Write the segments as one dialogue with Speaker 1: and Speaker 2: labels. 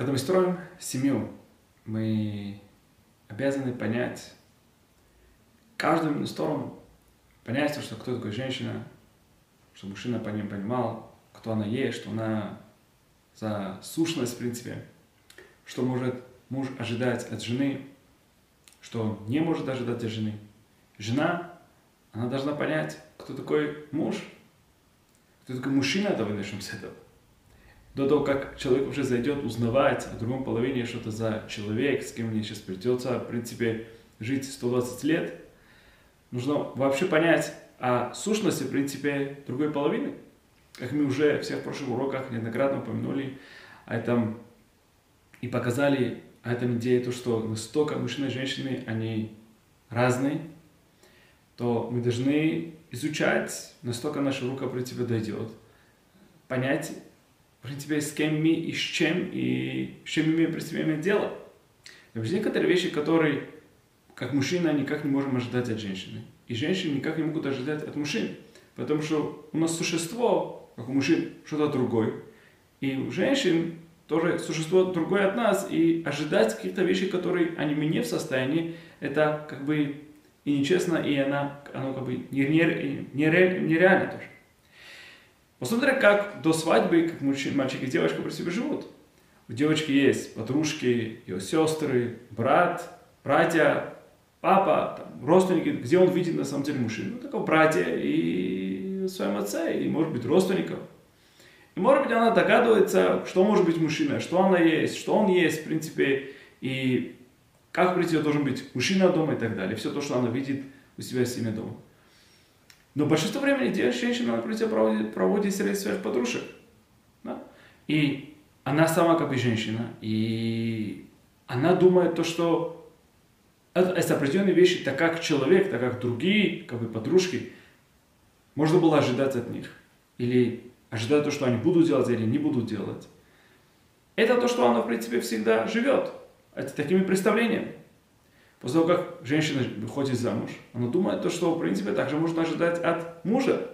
Speaker 1: Когда мы строим семью, мы обязаны понять каждую сторону, понять, что кто такая женщина, что мужчина по ним понимал, кто она есть, что она за сущность, в принципе, что может муж ожидать от жены, что не может ожидать от жены. Жена, она должна понять, кто такой муж, кто такой мужчина, давай начнем с этого. До того, как человек уже зайдет узнавать о другом половине, что это за человек, с кем мне сейчас придется, в принципе, жить 120 лет, нужно вообще понять о сущности, в принципе, другой половины. Как мы уже всех прошлых уроках неоднократно упомянули о этом и показали о этом идее, то, что настолько мужчины и женщины, они разные, то мы должны изучать, настолько наша рука, в принципе, дойдет, понять, в принципе, с кем мы и с чем, и с чем мы иметь дело. Есть некоторые вещи, которые, как мужчина, никак не можем ожидать от женщины. И женщины никак не могут ожидать от мужчин. Потому что у нас существо, как у мужчин, что-то другое. И у женщин тоже существо другое от нас. И ожидать каких-то вещей, которые они не в состоянии, это как бы и нечестно, и она, оно как бы нереально, нереально тоже. Посмотрим, как до свадьбы, как мальчик и девочка при себе живут. У девочки есть подружки, ее сестры, брат, братья, папа, там, родственники, где он видит на самом деле мужчину. Ну, такого братья и своем отце, и может быть родственников. И может быть она догадывается, что может быть мужчина, что она есть, что он есть, в принципе, и как, в принципе, должен быть мужчина дома и так далее. Все то, что она видит у себя в семье дома. Но большинство времени женщина, проводит, проводит среди своих подружек. Да? И она сама как бы женщина. И она думает то, что это, это определенные вещи, так как человек, так как другие как бы подружки, можно было ожидать от них. Или ожидать то, что они будут делать или не будут делать. Это то, что она, в принципе, всегда живет. Это такими представлениями. После того, как женщина выходит замуж, она думает, то, что, в принципе, также можно ожидать от мужа.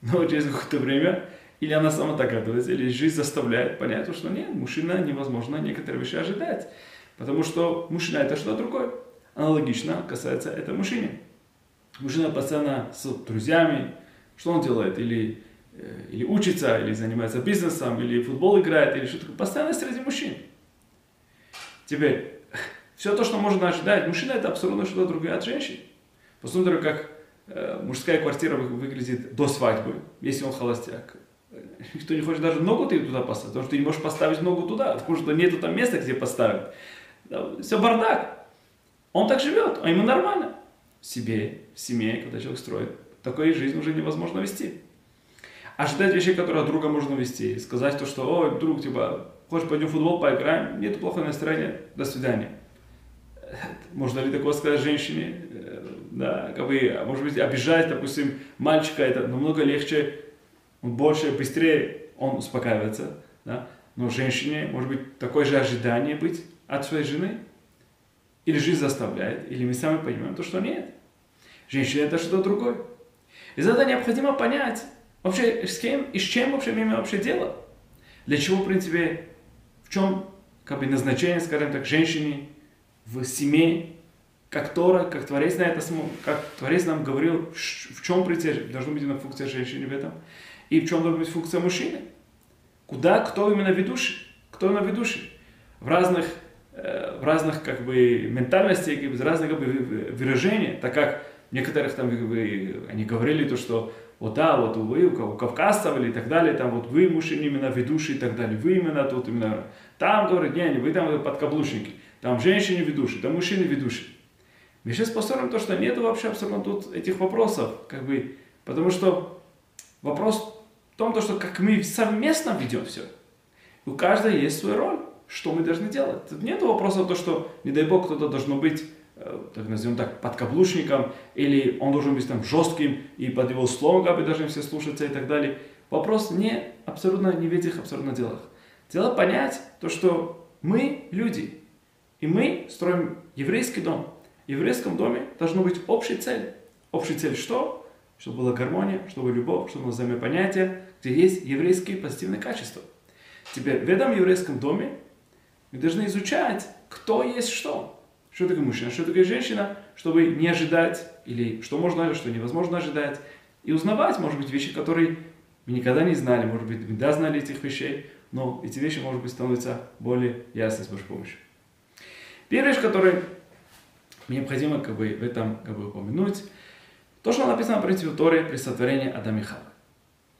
Speaker 1: Но через какое-то время или она сама догадывается, или жизнь заставляет понять, что нет, мужчина невозможно некоторые вещи ожидать. Потому что мужчина это что-то другое. Аналогично касается это мужчине. Мужчина постоянно с друзьями, что он делает? Или, э, или учится, или занимается бизнесом, или футбол играет, или что-то. Постоянно среди мужчин. Теперь, все то, что можно ожидать, мужчина это абсолютно что-то другое от женщин. Посмотрим, как э, мужская квартира выглядит до свадьбы, если он холостяк. Никто не хочет даже ногу ты туда поставить, потому что ты не можешь поставить ногу туда, потому что нету там места, где поставить. Все бардак. Он так живет, а ему нормально. В себе, в семье, когда человек строит. Такой жизнь уже невозможно вести. Ожидать вещей, которые от друга можно вести. Сказать то, что, ой, друг, типа, хочешь пойдем в футбол поиграем, нет плохого настроения, до свидания. Можно ли такое сказать женщине? Э, да, как бы, а может быть, обижать, допустим, мальчика, это намного легче, он больше, быстрее он успокаивается, да? но женщине, может быть, такое же ожидание быть от своей жены, или жизнь заставляет, или мы сами понимаем то, что нет. Женщина это что-то другое. И за это необходимо понять, вообще с кем и с чем вообще мы имеем вообще дело. Для чего, в принципе, в чем как бы назначение, скажем так, женщине в семье, как Тора, как Творец на это, как Творец нам говорил, в чем должна быть именно функция женщины в этом, и в чем должна быть функция мужчины. Куда, кто именно ведущий, кто именно ведущий. В разных, э, в разных как бы ментальностях, в разных как бы выражениях, так как некоторых там как бы, они говорили то, что вот да, вот вы, у кавказцев или так далее, там вот вы мужчины именно ведущие и так далее, вы именно тут именно, там говорят, не, не, вы там подкаблучники, там женщины ведущие, там мужчины ведущие. Мы сейчас посмотрим то, что нет вообще абсолютно тут этих вопросов, как бы, потому что вопрос в том, то, что как мы совместно ведем все. У каждого есть своя роль, что мы должны делать. Тут нет вопроса то, что, не дай бог, кто-то должно быть Э, так назовем так, подкаблучником, или он должен быть там жестким, и под его словом как бы должны все слушаться и так далее. Вопрос не абсолютно не в этих абсолютно делах. Дело понять то, что мы люди, и мы строим еврейский дом. В еврейском доме должна быть общая цель. Общая цель что? Чтобы была гармония, чтобы любовь, чтобы было взаимопонятие, где есть еврейские позитивные качества. Теперь в этом еврейском доме Мы должны изучать, кто есть что. Что такое мужчина, что такое женщина, чтобы не ожидать, или что можно что невозможно ожидать. И узнавать, может быть, вещи, которые мы никогда не знали, может быть, мы да знали этих вещей, но эти вещи, может быть, становятся более ясны с Божьей помощью. Первая вещь, которую необходимо как бы, в этом как бы, упомянуть, то, что написано про в Торе при сотворении Адама и Хавы.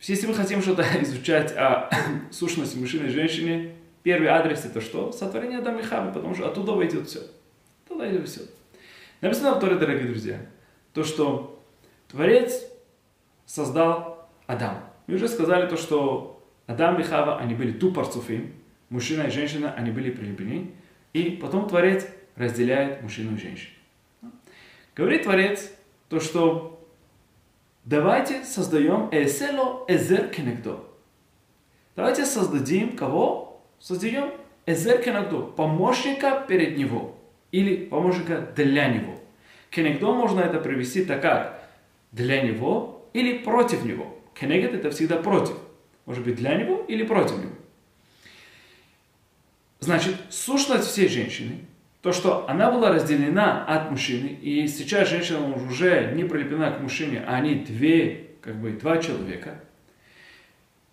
Speaker 1: Если мы хотим что-то изучать о сущности мужчины и женщины, первый адрес это что? Сотворение Адама и Хавы, потому что оттуда идет все. Оттуда идет все. Написано в Торе, дорогие друзья, то, что Творец создал Адам. Мы уже сказали то, что Адам и Хава, они были тупорцуфим, мужчина и женщина, они были прилеплены, и потом Творец разделяет мужчину и женщину. Говорит Творец то, что Давайте создаем эсело эзер кенегдо. Давайте создадим кого? Создадем эзер кенегдо, помощника перед него. Или помощника для него. Кенегдо можно это привести так как для него или против него. Кенегет это всегда против. Может быть для него или против него. Значит, сущность всей женщины то, что она была разделена от мужчины, и сейчас женщина уже не прилеплена к мужчине, а они две, как бы два человека.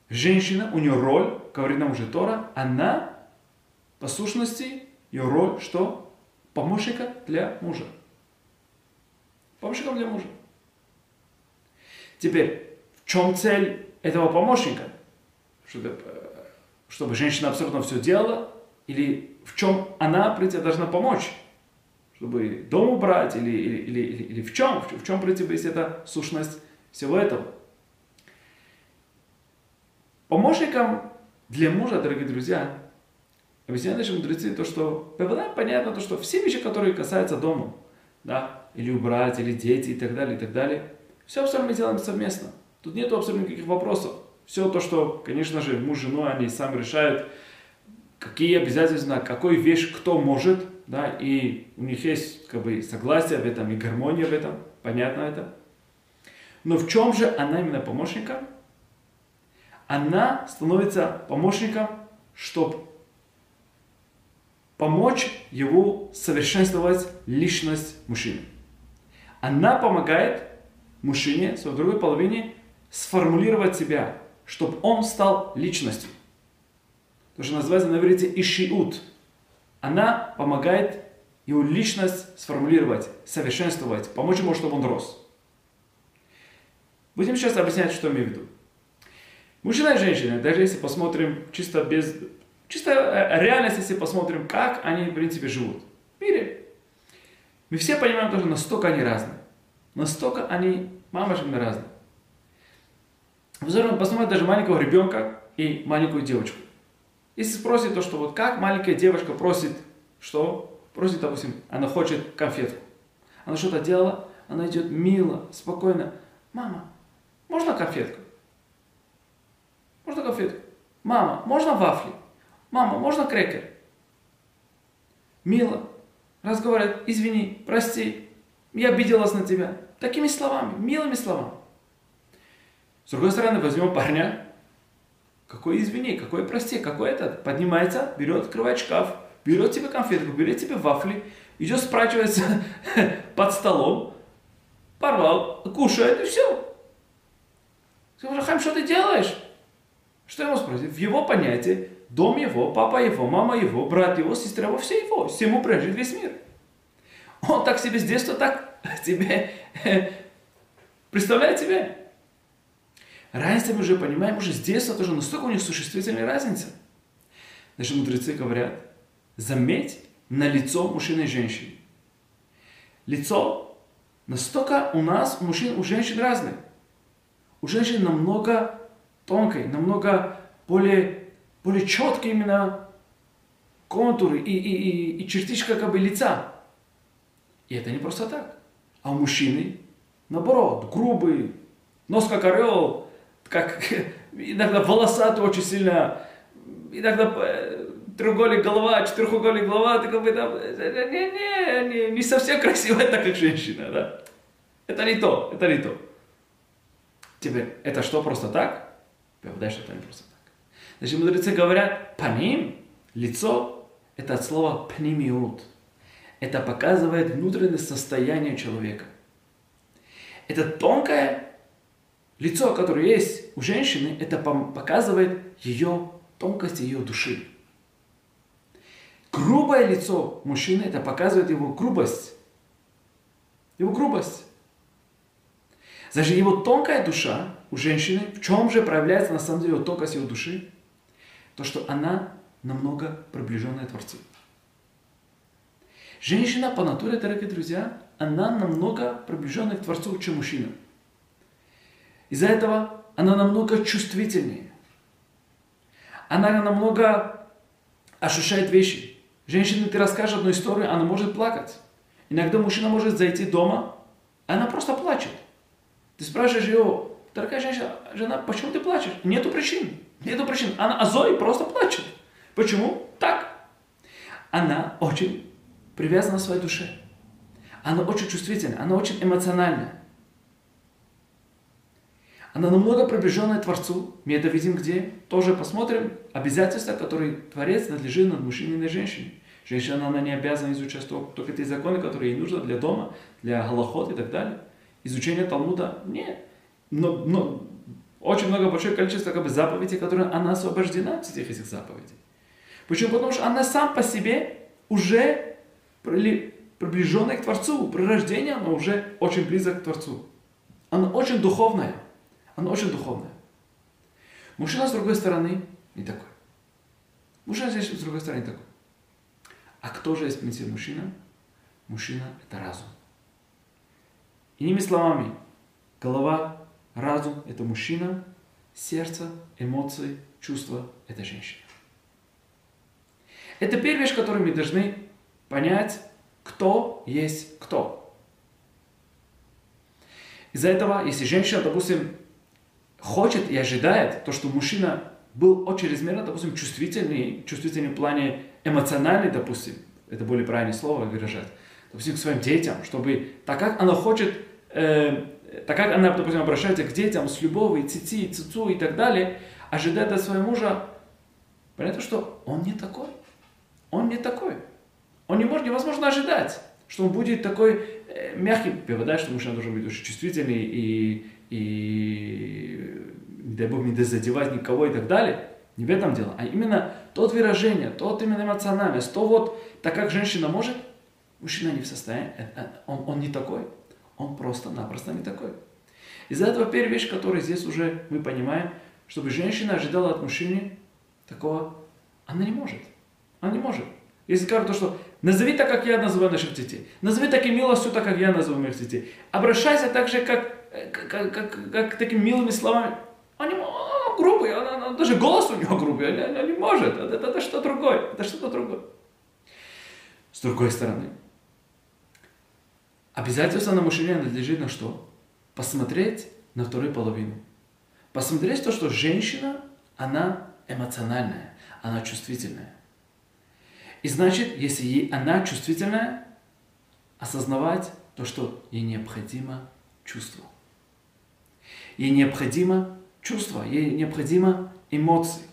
Speaker 1: Женщина, у нее роль, говорит нам уже Тора, она, по сущности, ее роль, что? Помощника для мужа. Помощником для мужа. Теперь, в чем цель этого помощника? Чтобы, э, чтобы женщина абсолютно все делала, или в чем она, в должна помочь, чтобы дом убрать, или, или, или, или, или в чем, в чем, в принципе, есть эта сущность всего этого. Помощником для мужа, дорогие друзья, объясняют наши мудрецы то, что понятно, то, что все вещи, которые касаются дома, да, или убрать, или дети, и так далее, и так далее, все абсолютно мы делаем совместно. Тут нет абсолютно никаких вопросов. Все то, что, конечно же, муж с женой, они сами решают, какие обязательства, какой вещь кто может, да, и у них есть как бы согласие в этом и гармония в этом, понятно это. Но в чем же она именно помощником? Она становится помощником, чтобы помочь его совершенствовать личность мужчины. Она помогает мужчине, своей другой половине, сформулировать себя, чтобы он стал личностью то, что называется на иврите ишиут. Она помогает его личность сформулировать, совершенствовать, помочь ему, чтобы он рос. Будем сейчас объяснять, что имею в виду. Мужчина и женщина, даже если посмотрим чисто без... Чисто э, реальность, если посмотрим, как они, в принципе, живут в мире. Мы все понимаем, что настолько они разные. Настолько они мамашами разные. Взорвем посмотрим даже маленького ребенка и маленькую девочку. Если спросит то, что вот как маленькая девушка просит, что? Просит, допустим, она хочет конфетку. Она что-то делала, она идет мило, спокойно. Мама, можно конфетку? Можно конфетку? Мама, можно вафли? Мама, можно крекер? Мило. Разговаривает, извини, прости, я обиделась на тебя. Такими словами, милыми словами. С другой стороны, возьмем парня, какой извини, какой прости, какой этот. Поднимается, берет, открывает шкаф, берет тебе конфетку, берет тебе вафли, идет спрачивается под столом, порвал, кушает и все. Хайм, что ты делаешь? Что ему спросить? В его понятии дом его, папа его, мама его, брат его, сестра его, все его. Всему принадлежит весь мир. Он так себе с детства так тебе представляет себе. Разница мы уже понимаем, уже с детства тоже настолько у них существительная разница. Наши мудрецы говорят, заметь на лицо мужчины и женщины. Лицо настолько у нас, у мужчин, у женщин разное. У женщин намного тонкой, намного более, более четкие именно контуры и, и, и, и чертичка как бы лица. И это не просто так. А у мужчины, наоборот, грубый, нос как орел, как иногда волосатый очень сильно, иногда э, треугольник голова, четырехугольник голова, ты как бы там, не, не, не, не совсем красивая так, как женщина, да. Это не то, это не то. Теперь, это что, просто так? Попадаешь, что это не просто так. Значит, мудрецы говорят, по ним лицо, это от слова пнимиут. Это показывает внутреннее состояние человека. Это тонкое лицо, которое есть у женщины, это показывает ее тонкость ее души. Грубое лицо мужчины, это показывает его грубость. Его грубость. Даже его тонкая душа у женщины, в чем же проявляется на самом деле тонкость его души? То, что она намного приближенная Творцу. Женщина по натуре, дорогие друзья, она намного приближенная к Творцу, чем мужчина. Из-за этого она намного чувствительнее. Она намного ощущает вещи. Женщина, ты расскажешь одну историю, она может плакать. Иногда мужчина может зайти дома, она просто плачет. Ты спрашиваешь ее, дорогая женщина, жена, почему ты плачешь? Нету причин. Нету причин. Она, а Зои просто плачет. Почему? Так. Она очень привязана к своей душе. Она очень чувствительна, она очень эмоциональная. Она намного приближенная Творцу. Мы это видим где? Тоже посмотрим обязательства, которые Творец надлежит над мужчиной и на женщине. Женщина, она не обязана изучать только те законы, которые ей нужны для дома, для голоход и так далее. Изучение Талмуда нет. Но, но очень много, большое количество как бы, заповедей, которые она освобождена от всех этих заповедей. Почему? Потому что она сам по себе уже приближенная к Творцу. При рождении она уже очень близок к Творцу. Она очень духовная. Она очень духовная. Мужчина, с другой стороны, не такой. Мужчина здесь, с другой стороны, не такой. А кто же есть, в принципе, мужчина? Мужчина – это разум. Иными словами, голова, разум – это мужчина, сердце, эмоции, чувства – это женщина. Это первая вещь, которую мы должны понять, кто есть кто. Из-за этого, если женщина, допустим, хочет и ожидает то, что мужчина был очень чрезмерно, допустим, чувствительный, чувствительный в плане эмоциональный, допустим, это более правильное слово выражать, допустим, к своим детям, чтобы, так как она хочет, э, так как она, допустим, обращается к детям с любовью, цити, цицу и так далее, ожидает от своего мужа, понятно, что он не такой. Он не такой. Он не может, невозможно ожидать, что он будет такой э, мягкий, да, что мужчина должен быть очень чувствительный и, и не дай Бог, не задевать никого и так далее. Не в этом дело, а именно тот выражение, тот именно эмоциональность, то вот, так как женщина может, мужчина не в состоянии, э, э, он, он не такой, он просто-напросто не такой. Из-за этого первая вещь, которую здесь уже мы понимаем, чтобы женщина ожидала от мужчины такого, она не может. Она не может. Если скажут то, что назови так, как я называю наших детей, назови таким милостью, так, как я называю моих детей, обращайся так же, как, как, как, как такими милыми словами, он, не, он грубый, он, он, даже голос у него грубый, он, он не может. Это, это, это что-то другое. Это что-то другое. С другой стороны, обязательство на мужчине надлежит на что? Посмотреть на вторую половину. Посмотреть то, что женщина, она эмоциональная, она чувствительная. И значит, если ей, она чувствительная, осознавать то, что ей необходимо чувство. Ей необходимо чувства, ей необходимо эмоции.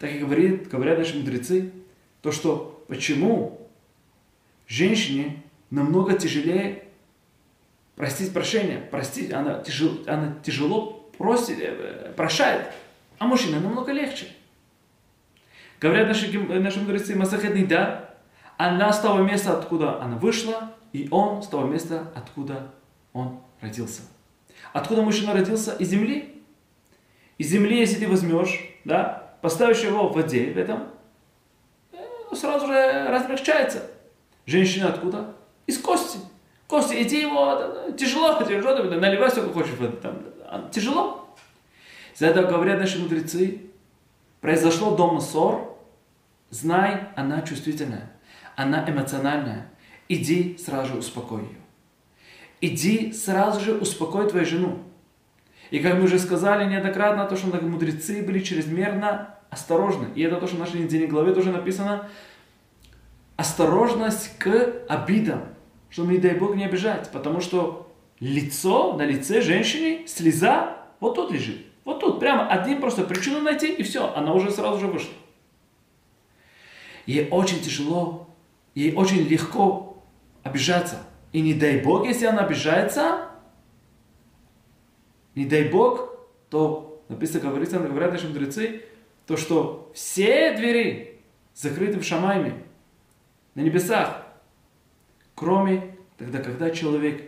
Speaker 1: Так и говорит, говорят наши мудрецы, то, что почему женщине намного тяжелее простить прощение, простить, она, тяжело, она тяжело просит, э, прощает, а мужчина намного легче. Говорят наши, наши мудрецы, Масахет да, она с того места, откуда она вышла, и он с того места, откуда он родился. Откуда мужчина родился? Из земли. Из земли, если ты возьмешь, да, поставишь его в воде, в этом, ну, сразу же размягчается. Женщина откуда? Из кости. Кости, иди его, тяжело, тяжело, наливай сколько хочешь там, тяжело. За это говорят наши мудрецы, произошло дома ссор, знай, она чувствительная, она эмоциональная, иди сразу же успокой ее иди сразу же успокой твою жену. И как мы уже сказали неоднократно, то, что мудрецы были чрезмерно осторожны. И это то, что в нашей недельной главе тоже написано. Осторожность к обидам, чтобы, не дай Бог, не обижать. Потому что лицо, на лице женщины, слеза вот тут лежит. Вот тут, прямо один просто причину найти, и все, она уже сразу же вышла. ей очень тяжело, ей очень легко обижаться. И не дай Бог, если она обижается, не дай Бог, то написано, говорится, говорят наши мудрецы, то что все двери закрыты в Шамайме, на небесах, кроме тогда, когда человек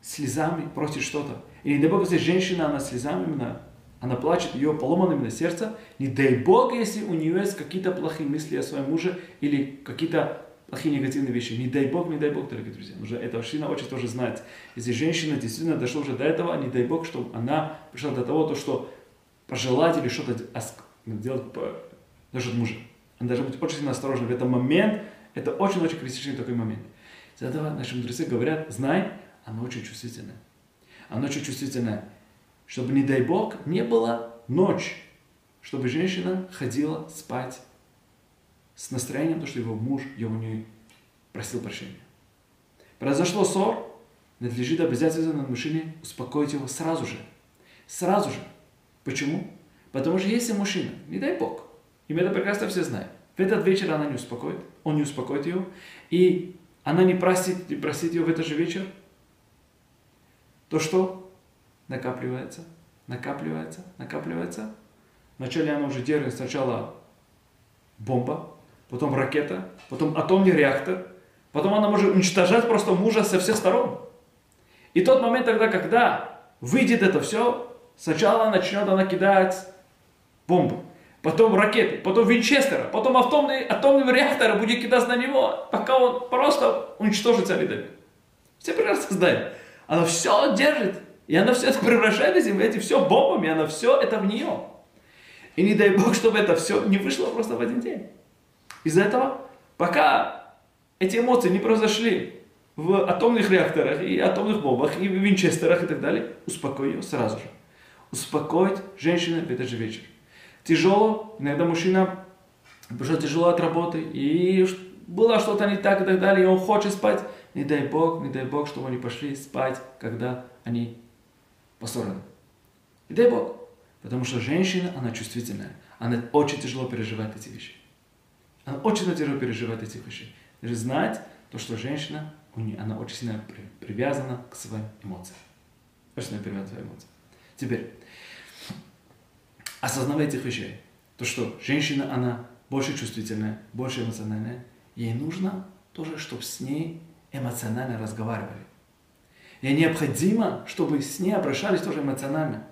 Speaker 1: слезами просит что-то. И не дай Бог, если женщина, она слезами именно, она плачет, ее поломано именно сердце, не дай Бог, если у нее есть какие-то плохие мысли о своем муже или какие-то плохие негативные вещи. Не дай Бог, не дай Бог, дорогие друзья. Уже это мужчина очень тоже знает. Если женщина действительно дошла уже до этого, не дай Бог, чтобы она пришла до того, то, что пожелать или что-то делать насчет мужа. Она должна быть очень сильно осторожна в этот момент. Это очень-очень критичный такой момент. Из этого наши мудрецы говорят, знай, она очень чувствительная. Она очень чувствительная. Чтобы, не дай Бог, не было ночь, чтобы женщина ходила спать с настроением, то, что его муж его не просил прощения. Произошло ссор, надлежит обязательно мужчине успокоить его сразу же. Сразу же. Почему? Потому что если мужчина, не дай Бог, и мы это прекрасно все знаем, в этот вечер она не успокоит, он не успокоит ее, и она не простит, не простит ее в этот же вечер, то что? Накапливается, накапливается, накапливается. Вначале она уже держит сначала бомба, потом ракета, потом атомный реактор, потом она может уничтожать просто мужа со всех сторон. И тот момент тогда, когда выйдет это все, сначала начнет она кидать бомбы, потом ракеты, потом Винчестера, потом атомный, атомный реактор будет кидать на него, пока он просто уничтожит целый дом. Все прекрасно знают. Она все держит, и она все это превращает в эти все бомбами, она все это в нее. И не дай Бог, чтобы это все не вышло просто в один день. Из-за этого, пока эти эмоции не произошли в атомных реакторах и атомных бомбах, и в винчестерах и так далее, успокой ее сразу же. Успокоить женщину в этот же вечер. Тяжело, иногда мужчина пришел тяжело от работы, и было что-то не так и так далее, и он хочет спать. Не дай Бог, не дай Бог, чтобы они пошли спать, когда они поссорены. Не дай Бог. Потому что женщина, она чувствительная. Она очень тяжело переживает эти вещи. Она очень тяжело переживает эти вещи. Даже знать то, что женщина, у нее, она очень сильно привязана к своим эмоциям. Очень сильно привязана к своим эмоциям. Теперь, осознавая этих вещей, то, что женщина, она больше чувствительная, больше эмоциональная, ей нужно тоже, чтобы с ней эмоционально разговаривали. Ей необходимо, чтобы с ней обращались тоже эмоционально.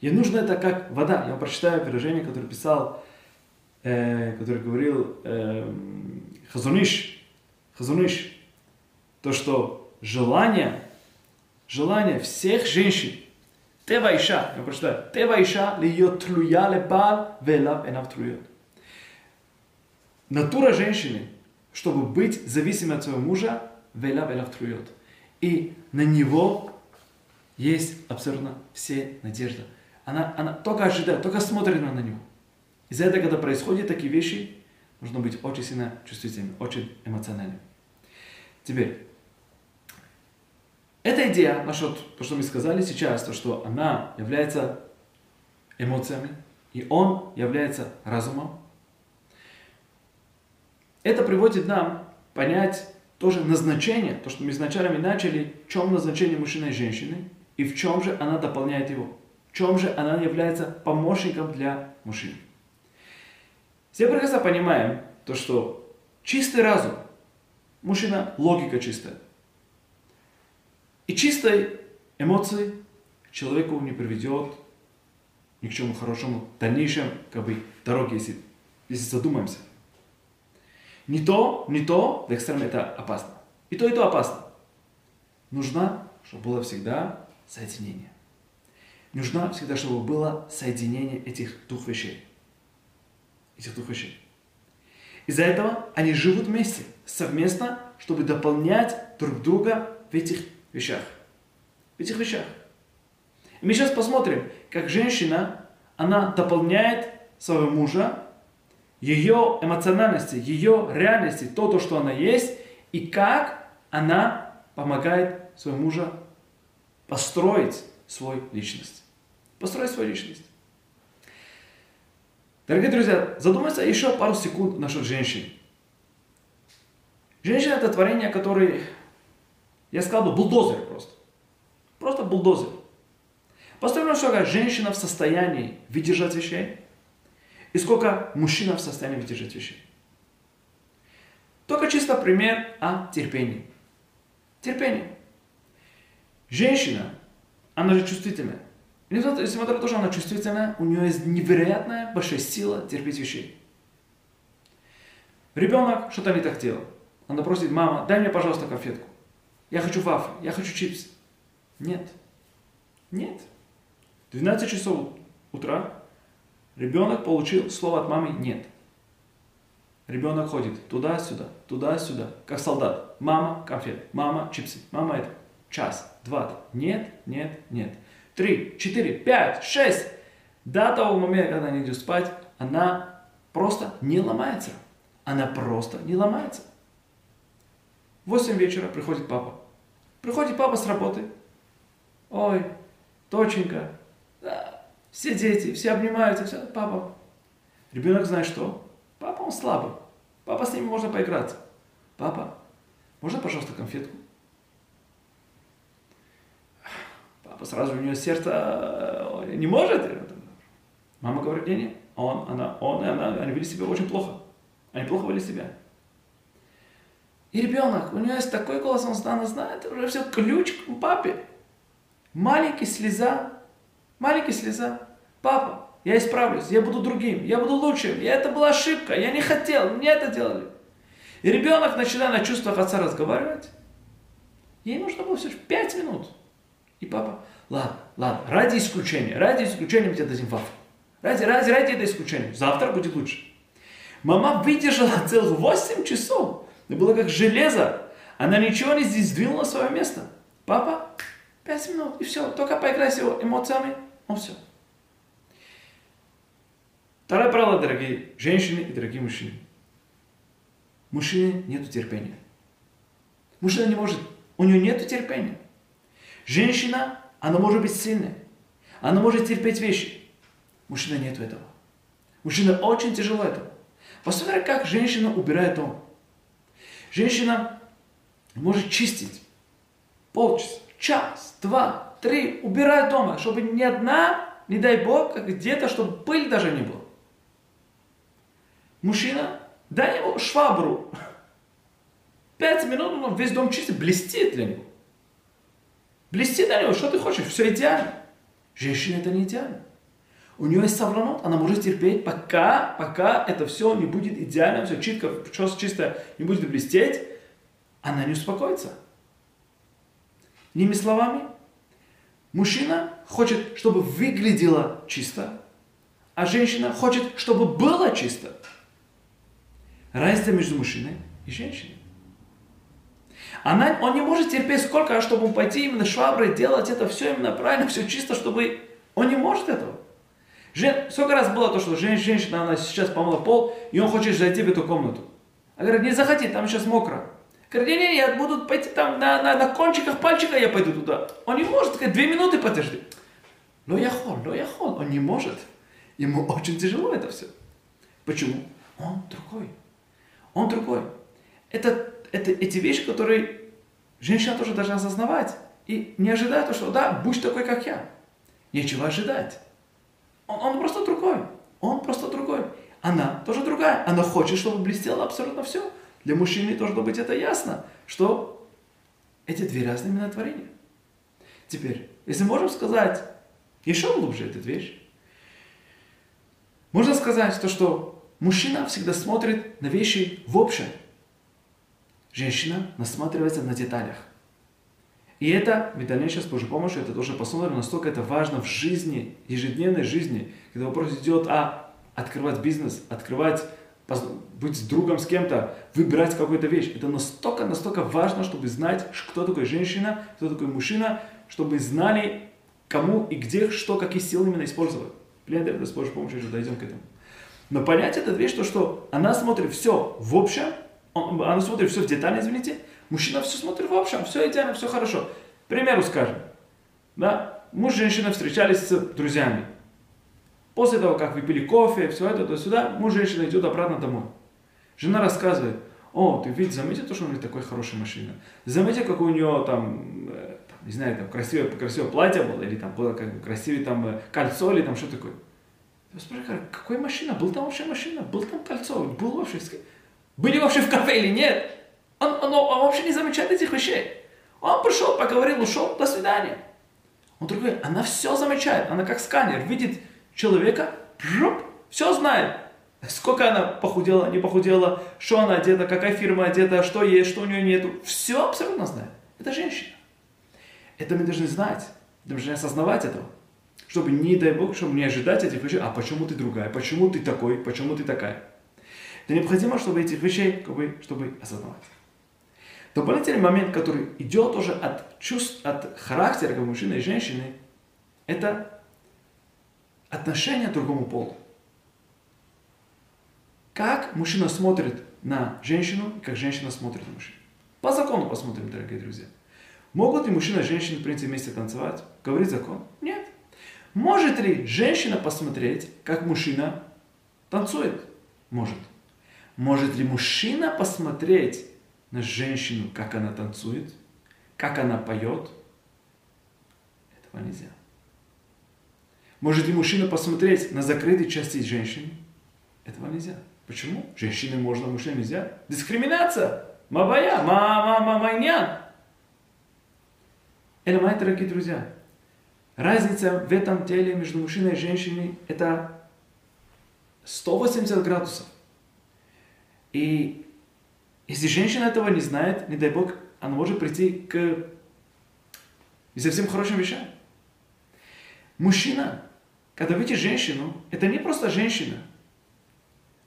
Speaker 1: Ей нужно это как вода. Я прочитаю выражение, которое писал, э, который говорил э, Хазуниш. Хазуниш. То, что желание, желание всех женщин, Тева Иша, я прочитаю, Тева Иша льет тлуя лебал велав энав тлует. Натура женщины, чтобы быть зависимой от своего мужа, велав элав тлует. И на него есть абсолютно все надежды. Она, она только ожидает, только смотрит на него. Из-за этого, когда происходят такие вещи, нужно быть очень сильно чувствительным, очень эмоциональным. Теперь, эта идея насчет то, что мы сказали сейчас, то, что она является эмоциями, и он является разумом, это приводит нам понять тоже назначение, то, что мы изначально начали, в чем назначение мужчины и женщины, и в чем же она дополняет его, в чем же она является помощником для мужчин. Все прекрасно понимаем то, что чистый разум, мужчина, логика чистая. И чистой эмоции человеку не приведет ни к чему хорошему в дальнейшем как бы, дороге, если, если задумаемся. Не то, не то, в экстреме это опасно. И то, и то опасно. Нужно, чтобы было всегда соединение. Нужно всегда, чтобы было соединение этих двух вещей. Этих двух вещей. Из-за этого они живут вместе, совместно, чтобы дополнять друг друга в этих вещах. В этих вещах. И мы сейчас посмотрим, как женщина, она дополняет своего мужа ее эмоциональности, ее реальности, то, то, что она есть, и как она помогает своему мужу построить свою личность. Построить свою личность. Дорогие друзья, задумайся еще пару секунд насчет женщин. Женщина это творение, которое, я сказал бы, бульдозер просто. Просто бульдозер. Посмотрим, сколько женщина в состоянии выдержать вещей, и сколько мужчина в состоянии выдержать вещей. Только чисто пример о терпении. Терпение. Женщина, она же чувствительная. Несмотря на то, что она чувствительная, у нее есть невероятная большая сила терпеть вещей. Ребенок что-то не так делал. Она просит, мама, дай мне, пожалуйста, конфетку. Я хочу вафли, я хочу чипсы. Нет. Нет. 12 часов утра ребенок получил слово от мамы «нет». Ребенок ходит туда-сюда, туда-сюда, как солдат. Мама, конфет, мама, чипсы, мама это. Час, два, нет, нет, нет. Три, четыре, пять, шесть. До того момента, когда она идет спать, она просто не ломается. Она просто не ломается. В 8 вечера приходит папа. Приходит папа с работы. Ой, доченька, да, все дети, все обнимаются, все, папа. Ребенок знает что? Папа, он слабый. Папа, с ними можно поиграться. Папа, можно, пожалуйста, конфетку? Папа сразу у нее сердце не может. Мама говорит, не, не, он, она, он и она, они вели себя очень плохо. Они плохо вели себя. И ребенок, у него есть такой голос, он она знает уже все, ключ к папе. Маленький слеза, маленький слеза. Папа, я исправлюсь, я буду другим, я буду лучшим, я, это была ошибка, я не хотел, мне это делали. И ребенок, начинает на чувствах отца разговаривать, ей нужно было всего 5 минут. И папа, ладно, ладно, ради исключения, ради исключения мы тебе дадим вафлю. Ради, ради, ради это исключения. Завтра будет лучше. Мама выдержала целых 8 часов. Это было как железо. Она ничего не сдвинула свое место. Папа, пять минут, и все. Только поиграй с его эмоциями, он все. Второе правило, дорогие женщины и дорогие мужчины. Мужчине нет терпения. Мужчина не может, у него нет терпения. Женщина, она может быть сильной. Она может терпеть вещи. Мужчина нет этого. Мужчина очень тяжело это. Посмотри, как женщина убирает дом. Женщина может чистить полчаса, час, два, три, убирать дома, чтобы ни одна, не дай бог, где-то, чтобы пыль даже не было. Мужчина, дай ему швабру. Пять минут, он весь дом чистит, блестит для него. Блестит для него, что ты хочешь, все идеально. Женщина это не идеально. У нее есть савранот, она может терпеть, пока, пока это все не будет идеально, все чисто, все чисто не будет блестеть, она не успокоится. Иными словами, мужчина хочет, чтобы выглядело чисто, а женщина хочет, чтобы было чисто. Разница между мужчиной и женщиной. Она, он не может терпеть сколько, чтобы пойти именно шваброй делать это все именно правильно, все чисто, чтобы... Он не может этого. Жен... Сколько раз было то, что женщина, она сейчас помыла пол, и он хочет зайти в эту комнату. А говорит, не заходи, там сейчас мокро. Говорит, не, не, я буду пойти там на, на, на кончиках пальчика, я пойду туда. Он не может, говорит, две минуты подожди. Но я хол, но я хол, он не может. Ему очень тяжело это все. Почему? Он другой. Он другой. Это, это эти вещи, которые женщина тоже должна осознавать. И не ожидать, что да, будь такой, как я. Нечего ожидать. Он, он просто другой. Он просто другой. Она тоже другая. Она хочет, чтобы блестело абсолютно все. Для мужчины должно быть это ясно, что эти две разные именно творения. Теперь, если можем сказать еще глубже эту вещь, можно сказать то, что мужчина всегда смотрит на вещи в общем. Женщина насматривается на деталях. И это, в дальнейшем с Божьей помощью, это тоже посмотрим, настолько это важно в жизни, ежедневной жизни, когда вопрос идет о открывать бизнес, открывать, быть другом с кем-то, выбирать какую-то вещь. Это настолько, настолько важно, чтобы знать, кто такой женщина, кто такой мужчина, чтобы знали, кому и где, что, какие силы именно использовать. Блин, с Божьей помощью уже дойдем к этому. Но понять эту вещь, то, что она смотрит все в общем, она смотрит все в детали, извините, Мужчина все смотрит в общем, все идеально, все хорошо. К примеру скажем, да, муж и женщина встречались с друзьями. После того, как выпили кофе, все это, то сюда, муж женщина идет обратно домой. Жена рассказывает, о, ты видишь, заметил то, что у нее такая хорошая машина? Заметил, как у нее там, э, там не знаю, там красивое, красивое платье было, или там было как бы красивое там э, кольцо, или там что такое. Я спрашиваю, какая машина? Был там вообще машина? Был там кольцо? Был вообще... Были вообще в кафе или нет? Он, он, он вообще не замечает этих вещей. Он пришел, поговорил, ушел, до свидания. Он другой, она все замечает, она как сканер, видит человека, жуп, все знает. Сколько она похудела, не похудела, что она одета, какая фирма одета, что есть, что у нее нету. Все абсолютно знает. Это женщина. Это мы должны знать, мы должны осознавать этого. Чтобы, не дай Бог, чтобы не ожидать этих вещей. А почему ты другая? Почему ты такой? Почему ты такая? Это необходимо, чтобы этих вещей, как бы, чтобы осознавать. Дополнительный момент, который идет уже от чувств, от характера как мужчины и женщины, это отношение к другому полу. Как мужчина смотрит на женщину, как женщина смотрит на мужчину. По закону посмотрим, дорогие друзья. Могут ли мужчина и женщина, в принципе, вместе танцевать? Говорит закон? Нет. Может ли женщина посмотреть, как мужчина танцует? Может. Может ли мужчина посмотреть на женщину, как она танцует, как она поет? Этого нельзя. Может ли мужчина посмотреть на закрытые части женщины? Этого нельзя. Почему? Женщины можно, мужчине нельзя. Дискриминация. Мабая, мама, мама, майнян. Это, мои дорогие друзья, разница в этом теле между мужчиной и женщиной это 180 градусов. И если женщина этого не знает, не дай Бог, она может прийти к совсем хорошим вещам. Мужчина, когда видит женщину, это не просто женщина –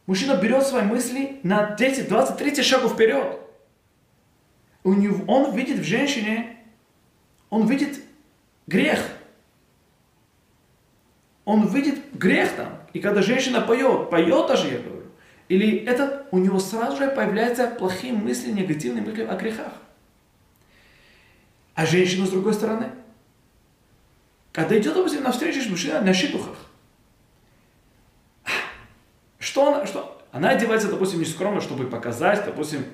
Speaker 1: Мужчина берет свои мысли на 10, 20, 30 шагов вперед. Он видит в женщине, он видит грех. Он видит грех там. И когда женщина поет, поет даже, говорю, или это у него сразу же появляются плохие мысли, негативные мысли о грехах. А женщина с другой стороны, когда идет, допустим, на встречу с мужчиной на щитухах, что она, что? Она одевается, допустим, не скромно, чтобы показать, допустим,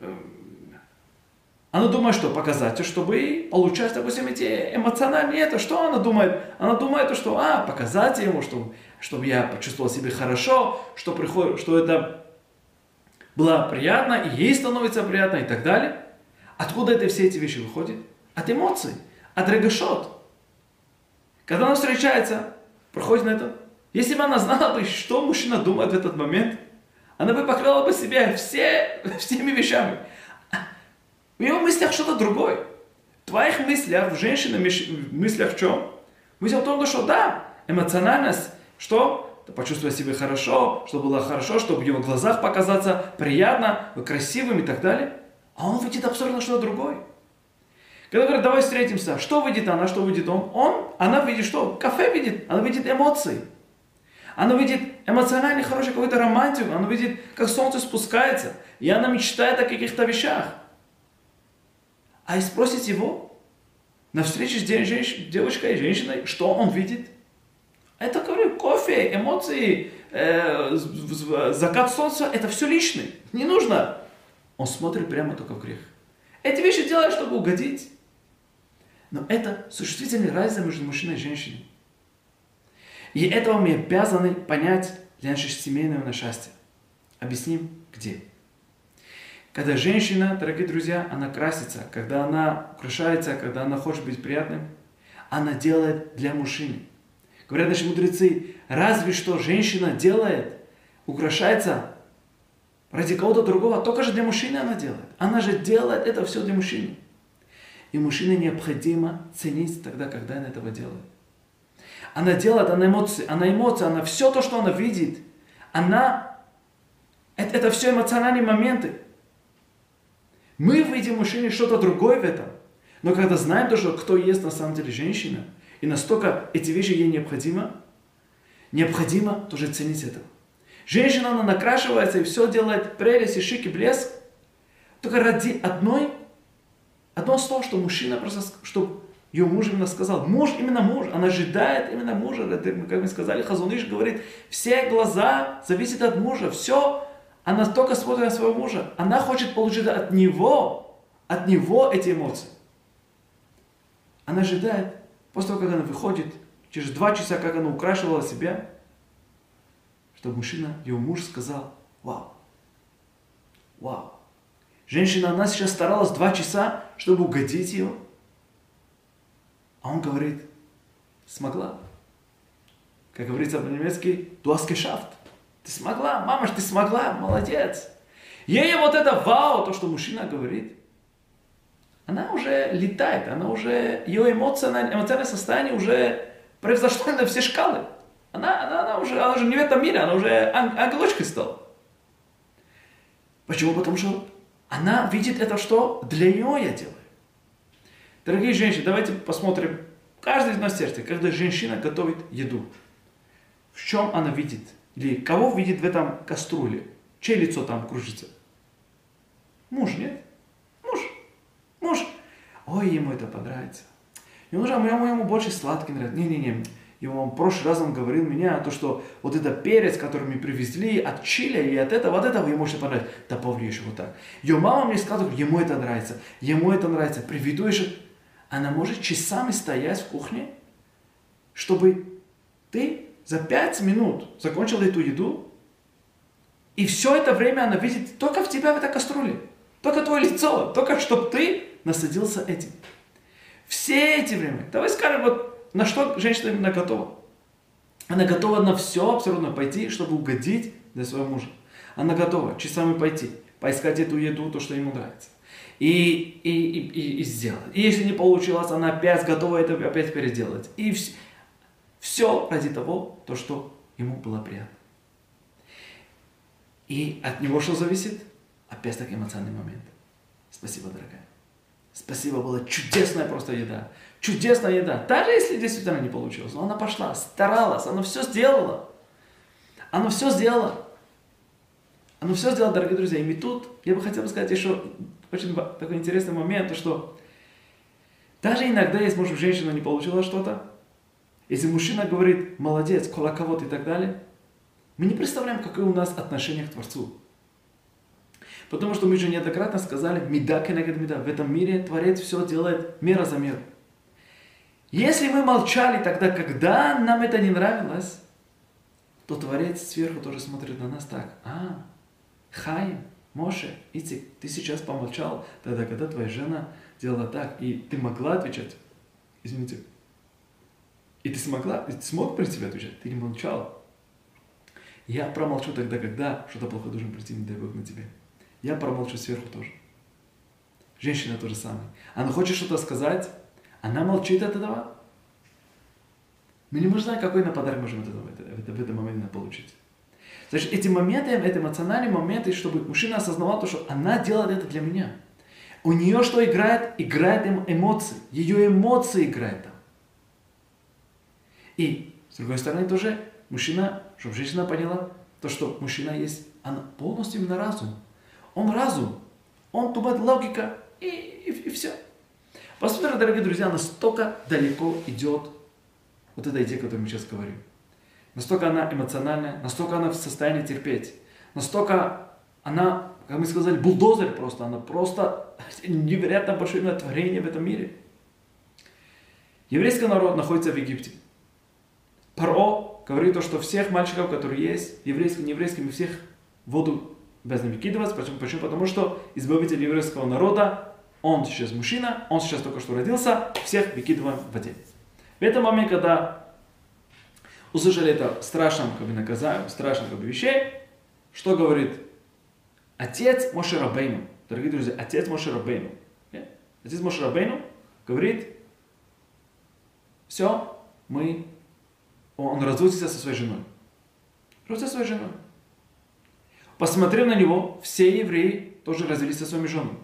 Speaker 1: э, она думает, что показать, чтобы получать, допустим, эти эмоциональные это. Что она думает? Она думает, что, а, показать ему, чтобы, чтобы я почувствовал себя хорошо, что, приходит, что это было приятно, и ей становится приятно, и так далее. Откуда это все эти вещи выходят? От эмоций, от регашот. Когда она встречается, проходит на это, если бы она знала бы, что мужчина думает в этот момент, она бы покрыла бы себя все, всеми вещами. В его мыслях что-то другое. В твоих мыслях, в женщине мыслях в чем? Мысль в том, что да, эмоциональность, что? Почувствовать себя хорошо, чтобы было хорошо, чтобы в его глазах показаться приятно, красивым и так далее. А он видит абсолютно что-то другое. Когда говорят, давай встретимся, что видит она, что видит он? Он, она видит что? Кафе видит, она видит эмоции. Она видит эмоционально хорошую какую-то романтику, она видит, как солнце спускается, и она мечтает о каких-то вещах. А и спросит его на встрече с девочкой и женщиной, что он видит. Это, говорю, кофе, эмоции, э, закат солнца, это все личное. Не нужно. Он смотрит прямо только в грех. Эти вещи делает, чтобы угодить. Но это существительная разница между мужчиной и женщиной. И этого мы обязаны понять для нашего семейного счастья. Объясним, где. Когда женщина, дорогие друзья, она красится, когда она украшается, когда она хочет быть приятным, она делает для мужчины. Говорят наши мудрецы, разве что женщина делает, украшается ради кого-то другого, только же для мужчины она делает. Она же делает это все для мужчины. И мужчине необходимо ценить тогда, когда она этого делает. Она делает, она эмоции, она эмоции, она все то, что она видит, она, это, это все эмоциональные моменты. Мы видим мужчине что-то другое в этом. Но когда знаем то, что кто есть на самом деле женщина, и настолько эти вещи ей необходимо, необходимо тоже ценить это. Женщина, она накрашивается и все делает прелесть и шик и блеск, только ради одной, одно слово, что мужчина просто, чтобы ее муж именно сказал. Муж, именно муж, она ожидает именно мужа. Как мы сказали, Хазуныш говорит, все глаза зависят от мужа, все, она только смотрит на своего мужа. Она хочет получить от него, от него эти эмоции. Она ожидает, после того, как она выходит, через два часа, как она украшивала себя, чтобы мужчина, его муж сказал, вау, вау. Женщина, она сейчас старалась два часа, чтобы угодить ее. А он говорит, смогла. Как говорится по-немецки, geschafft. Ты смогла, мама, ты смогла, молодец. Ей вот это вау, то, что мужчина говорит, она уже летает, она уже, ее эмоциональное, эмоциональное состояние уже превзошло на все шкалы. Она, она, она, уже, она уже не в этом мире, она уже ан- ангелочкой стала. Почему? Потому что она видит это, что для нее я делаю. Дорогие женщины, давайте посмотрим, каждый из нас сердце, когда женщина готовит еду, в чем она видит? Или кого видит в этом кастрюле? Чье лицо там кружится? Муж, нет? Муж. Ой, ему это понравится. Ему нужно, ему, ему больше сладкий нравится. Не-не-не. Ему в прошлый раз он говорил меня, то, что вот это перец, который мы привезли от Чили и от этого, от этого ему может понравиться. Да поврешь его так. Ее мама мне сказала, ему это нравится, ему это нравится. Приведу еще. Она может часами стоять в кухне, чтобы ты за пять минут закончил эту еду, и все это время она видит только в тебя в этой кастрюле. Только твое лицо, только чтобы ты насадился этим. Все эти время. Давай скажем, вот на что женщина именно готова. Она готова на все абсолютно пойти, чтобы угодить для своего мужа. Она готова часами пойти, поискать эту еду, то, что ему нравится. И, и, и, и, сделать. И если не получилось, она опять готова это опять переделать. И все, все ради того, то, что ему было приятно. И от него что зависит? Опять таки эмоциональный момент. Спасибо, дорогая. Спасибо, была чудесная просто еда. Чудесная еда. Даже если действительно не получилось. Но она пошла, старалась, она все сделала. Она все сделала. Она все сделала, дорогие друзья. И тут я бы хотел сказать еще очень такой интересный момент, то что даже иногда, если, может, женщина не получила что-то, если мужчина говорит, молодец, колоковод и так далее, мы не представляем, какое у нас отношение к Творцу. Потому что мы же неоднократно сказали, меда кенегет меда. В этом мире Творец все делает мера за меру. Если мы молчали тогда, когда нам это не нравилось, то Творец сверху тоже смотрит на нас так. А, Хаим, Моше, Ицик, ты сейчас помолчал, тогда, когда твоя жена делала так, и ты могла отвечать, извините, и ты смогла, и ты смог при себе отвечать, ты не молчал. Я промолчу тогда, когда что-то плохое должен прийти, не дай Бог, на тебе я промолчу сверху тоже. Женщина то же самое. Она хочет что-то сказать, она молчит от этого. Мы не можем знать, какой на подарок можем в, это, в этом моменте получить. Значит, эти моменты, это эмоциональные моменты, чтобы мужчина осознавал то, что она делает это для меня. У нее что играет? Играет им эмоции. Ее эмоции играют там. И, с другой стороны, тоже мужчина, чтобы женщина поняла, то, что мужчина есть, она полностью именно разум. Он разум, он думает логика и, и, и все. Посмотрите, дорогие друзья, настолько далеко идет вот эта идея, которую мы сейчас говорим. Настолько она эмоциональная, настолько она в состоянии терпеть, настолько она, как мы сказали, бульдозер просто, она просто невероятно большое творение в этом мире. Еврейский народ находится в Египте. Паро говорит то, что всех мальчиков, которые есть, еврейским, нееврейским, всех воду без выкидываться. Почему? Почему? Потому что избавитель еврейского народа, он сейчас мужчина, он сейчас только что родился, всех выкидываем в воде. В этом моменте, когда услышали это страшном как бы, наказанием, страшном как бы, вещей, что говорит отец Моше Рабейну, дорогие друзья, отец Моше Рабейну, отец Моше Рабейну говорит, все, мы, он разводится со своей женой. Разводится со своей женой. Посмотрев на него, все евреи тоже развелись со своими женами.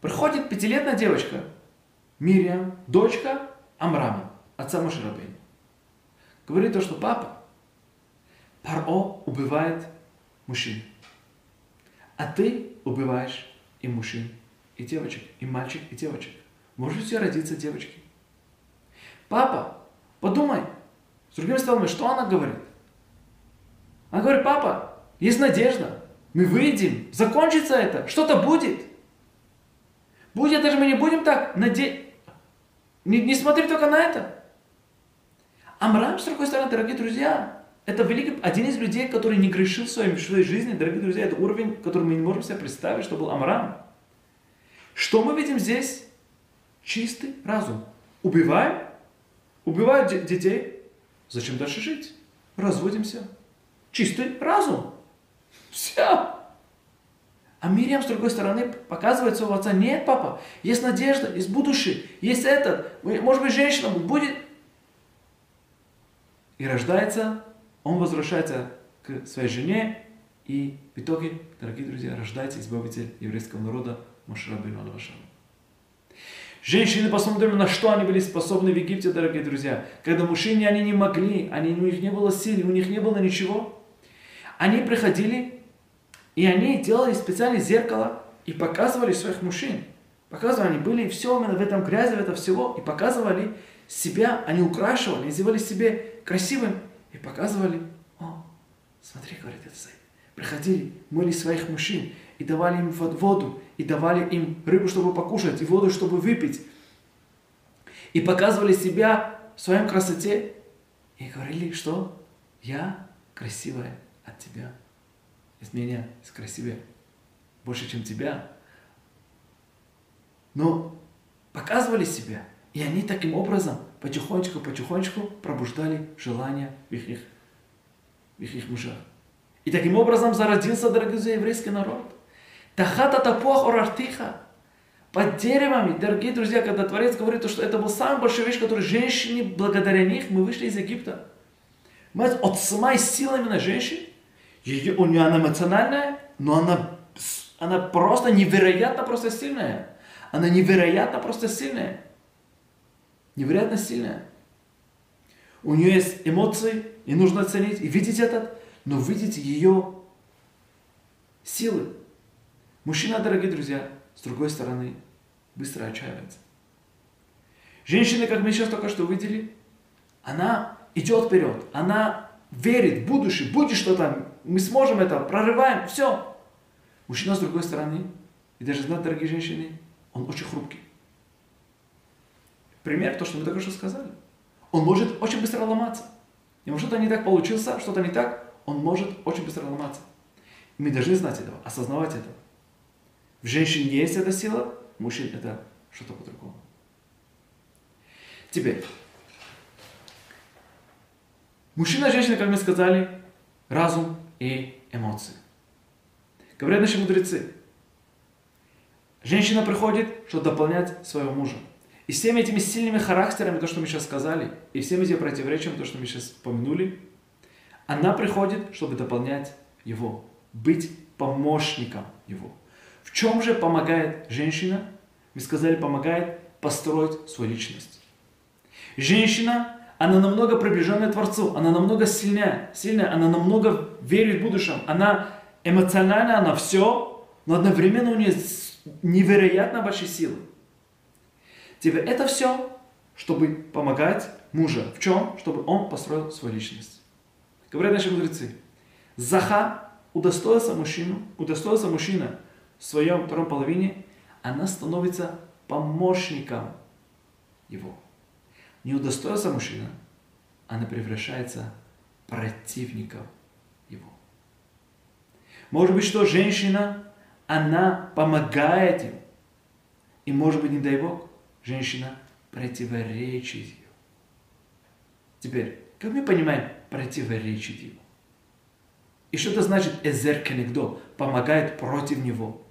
Speaker 1: Приходит пятилетняя девочка, Мириам, дочка Амрама, отца Мошерабейна. Говорит то, что папа, Паро убивает мужчин. А ты убиваешь и мужчин, и девочек, и мальчик, и девочек. может у тебя родиться девочки. Папа, подумай. С другими словами, что она говорит? Она говорит, папа, есть надежда. Мы выйдем, закончится это, что-то будет. Будет, даже мы не будем так надеяться. Не, не смотри только на это. Амрам, с другой стороны, дорогие друзья, это великий, один из людей, который не грешил в своей, в своей жизни. Дорогие друзья, это уровень, который мы не можем себе представить, что был Амрам. Что мы видим здесь? Чистый разум. Убиваем, убивают детей. Зачем дальше жить? Разводимся. Чистый разум. Все. А Мириам, с другой стороны, показывает своего отца, нет, папа, есть надежда, есть будущее, есть этот, может быть, женщина будет. И рождается, он возвращается к своей жене, и в итоге, дорогие друзья, рождается избавитель еврейского народа Машрабину Алавашану. Женщины, посмотрим, на что они были способны в Египте, дорогие друзья. Когда мужчины, они не могли, они, у них не было сил, у них не было ничего. Они приходили и они делали специальное зеркало и показывали своих мужчин. Показывали, они были все именно в этом грязи, в этом всего, и показывали себя, они украшивали, они себе красивым, и показывали, о, смотри, говорит это Приходили, мыли своих мужчин, и давали им воду, и давали им рыбу, чтобы покушать, и воду, чтобы выпить. И показывали себя в своем красоте, и говорили, что я красивая тебя из меня, из красивее, больше, чем тебя. Но показывали себя, и они таким образом потихонечку, потихонечку пробуждали желание в их, в их, мужах. И таким образом зародился, дорогие друзья, еврейский народ. Тахата тапуах орартиха. Под деревами, дорогие друзья, когда Творец говорит, что это был самая большая вещь, которую женщине, благодаря них, мы вышли из Египта. Понимаете, от самой силы именно женщин, ее, у нее она эмоциональная, но она, она просто невероятно просто сильная. Она невероятно просто сильная. Невероятно сильная. У нее есть эмоции, и нужно оценить, и видеть этот, но видеть ее силы. Мужчина, дорогие друзья, с другой стороны, быстро отчаивается. Женщина, как мы сейчас только что увидели, она идет вперед, она верит в будущее, будет что-то мы сможем это, прорываем, все. Мужчина, с другой стороны, и даже знать, дорогие женщины, он очень хрупкий. Пример, то, что мы только что сказали. Он может очень быстро ломаться. Ему что-то не так получилось, что-то не так, он может очень быстро ломаться. И мы должны знать этого, осознавать это. В женщине есть эта сила, в мужчине это что-то по-другому. Теперь, мужчина и женщина, как мы сказали, разум, и эмоции. Говорят наши мудрецы, женщина приходит, чтобы дополнять своего мужа. И всеми этими сильными характерами, то, что мы сейчас сказали, и всеми этими противоречиями, то, что мы сейчас помянули, она приходит, чтобы дополнять его, быть помощником его. В чем же помогает женщина? Мы сказали, помогает построить свою личность. Женщина она намного приближенная Творцу, она намного сильнее, сильная, она намного верит в будущем, она эмоциональна, она все, но одновременно у нее невероятно большие силы. Теперь это все, чтобы помогать мужу. В чем? Чтобы он построил свою личность. Говорят наши мудрецы, Заха удостоился мужчину, удостоился мужчина в своем втором половине, она становится помощником его не удостоился мужчина, она превращается противником его. Может быть, что женщина, она помогает ему. И может быть, не дай Бог, женщина противоречит ему. Теперь, как мы понимаем, противоречит ему? И что это значит эзер кенегдо, помогает против него?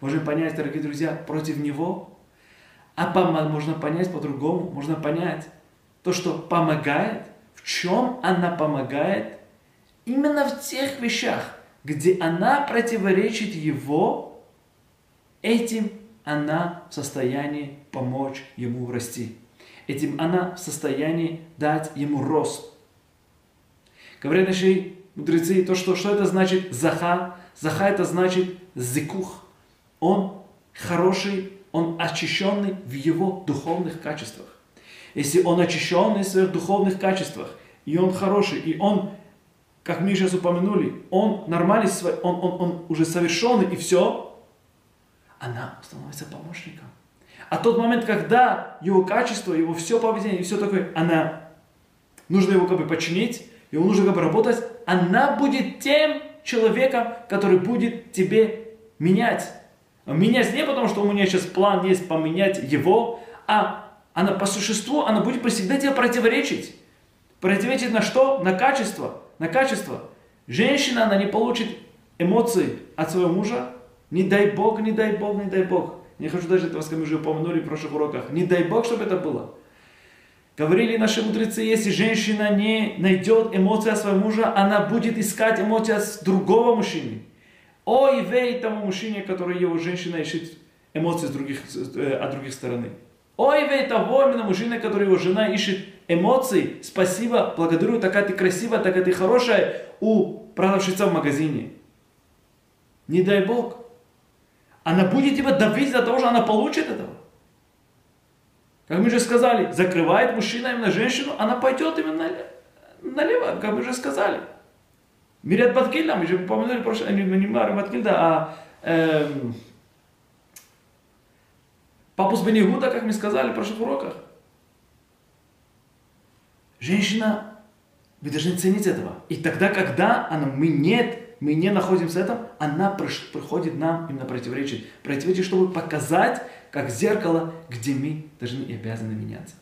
Speaker 1: Можем понять, дорогие друзья, против него а можно понять по-другому, можно понять то, что помогает, в чем она помогает, именно в тех вещах, где она противоречит его, этим она в состоянии помочь ему расти. Этим она в состоянии дать ему рост. Говорят наши мудрецы, то, что, что это значит заха. Заха это значит зикух. Он хороший он очищенный в его духовных качествах. Если он очищенный в своих духовных качествах, и он хороший, и он, как мы сейчас упомянули, он нормальный, он, он, он уже совершенный, и все, она становится помощником. А тот момент, когда его качество, его все поведение, и все такое, она, нужно его как бы починить, его нужно как бы работать, она будет тем человеком, который будет тебе менять. Менять не потому, что у меня сейчас план есть поменять его, а она по существу, она будет всегда тебе противоречить. Противоречить на что? На качество. На качество. Женщина, она не получит эмоции от своего мужа. Не дай Бог, не дай Бог, не дай Бог. Не хочу даже этого, мы уже упомянули в прошлых уроках. Не дай Бог, чтобы это было. Говорили наши мудрецы, если женщина не найдет эмоции от своего мужа, она будет искать эмоции от другого мужчины. Ой, вей тому мужчине, который его женщина ищет эмоции с других, э, от других стороны. Ой, вей того именно мужчина, который его жена ищет эмоций. Спасибо, благодарю, такая ты красивая, такая ты хорошая у продавщица в магазине. Не дай Бог. Она будет тебя давить для того, что она получит этого. Как мы же сказали, закрывает мужчина именно женщину, она пойдет именно налево, как мы же сказали. Мирят Баткильда, мы же упомянули, прошлое, не, не Мария Баткильда, а эм, Папус Бенигуда, как мы сказали в прошлых уроках. Женщина, вы должны ценить этого. И тогда, когда она, мы нет, мы не находимся в этом, она приходит нам именно противоречить. Противоречить, чтобы показать, как зеркало, где мы должны и обязаны меняться.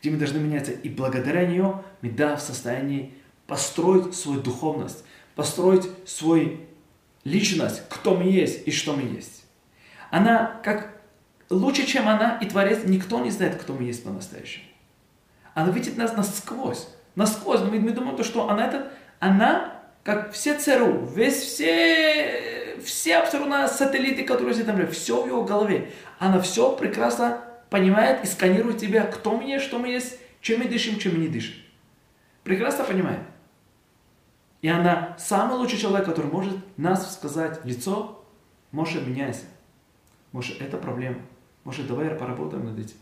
Speaker 1: Где мы должны меняться. И благодаря нее мы, да, в состоянии построить свою духовность, построить свою личность, кто мы есть и что мы есть. Она, как лучше, чем она и Творец, никто не знает, кто мы есть по-настоящему. Она видит нас насквозь. Насквозь. Мы, мы думаем, что она это, она, как все ЦРУ, весь все, все абсолютно сателлиты, которые сидят там, все в его голове. Она все прекрасно понимает и сканирует тебя, кто мы есть, что мы есть, чем мы дышим, чем мы не дышим. Прекрасно понимает. И она самый лучший человек, который может нас сказать лицо, может, меняйся. Может, это проблема. Может, давай поработаем над этим.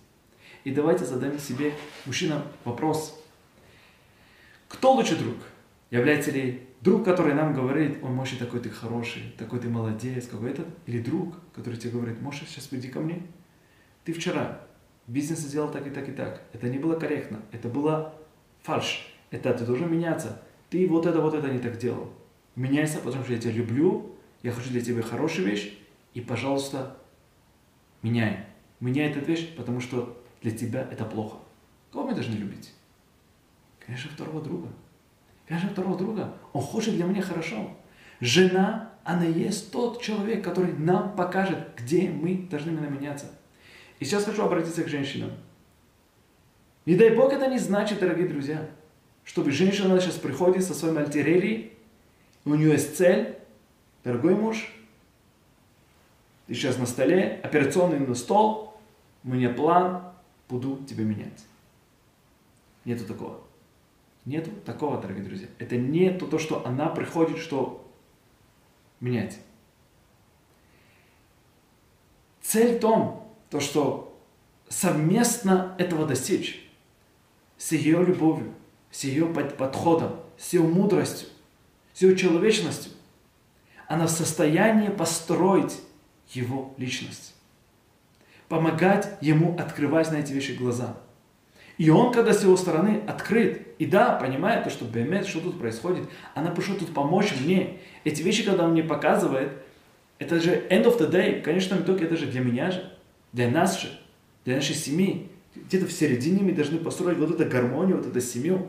Speaker 1: И давайте задаем себе, мужчинам, вопрос. Кто лучший друг? Является ли друг, который нам говорит, он, может, такой ты хороший, такой ты молодец, какой этот? Или друг, который тебе говорит, может, сейчас приди ко мне? Ты вчера бизнес сделал так и так и так. Это не было корректно. Это было фальш. Это ты должен меняться. Ты вот это, вот это не так делал. Меняйся, потому что я тебя люблю, я хочу для тебя хорошую вещь, и, пожалуйста, меняй. Меняй эту вещь, потому что для тебя это плохо. Кого мы должны любить? Конечно, второго друга. Конечно, второго друга. Он хочет для меня хорошо. Жена, она есть тот человек, который нам покажет, где мы должны меняться. И сейчас хочу обратиться к женщинам. Не дай Бог, это не значит, дорогие друзья, чтобы женщина сейчас приходит со своим альтерерией, у нее есть цель, дорогой муж, ты сейчас на столе, операционный на стол, у меня план, буду тебя менять. Нету такого. Нету такого, дорогие друзья. Это не то, что она приходит, что менять. Цель в том, то, что совместно этого достичь с ее любовью, с ее подходом, с ее мудростью, с ее человечностью, она в состоянии построить его личность помогать ему открывать на эти вещи глаза. И он, когда с его стороны открыт, и да, понимает то, что Бемет, что тут происходит, она пришла тут помочь мне. Эти вещи, когда он мне показывает, это же end of the day, в конечном итоге это же для меня же, для нас же, для нашей семьи. Где-то в середине мы должны построить вот эту гармонию, вот эту семью.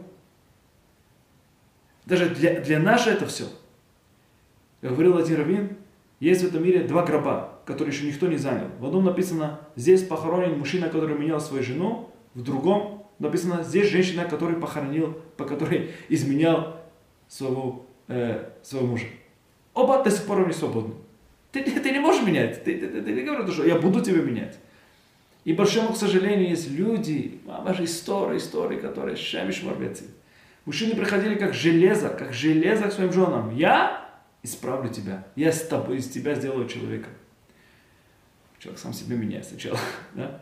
Speaker 1: Даже для, для нас это все. Говорил один раввин, есть в этом мире два гроба который еще никто не занял. В одном написано, здесь похоронен мужчина, который менял свою жену, в другом написано, здесь женщина, которая похоронил, по которой изменял своего, э, своего мужа. Оба до сих пор не свободны. Ты, ты, ты не можешь менять. Ты, ты, ты, ты не говоришь, что я буду тебя менять. И большому, к сожалению, есть люди, ваши истории, истории, которые шемиш морбецы. Мужчины приходили как железо, как железо к своим женам. Я исправлю тебя. Я с тобой, из тебя сделаю человека. человек сам себя меняет сначала. Да?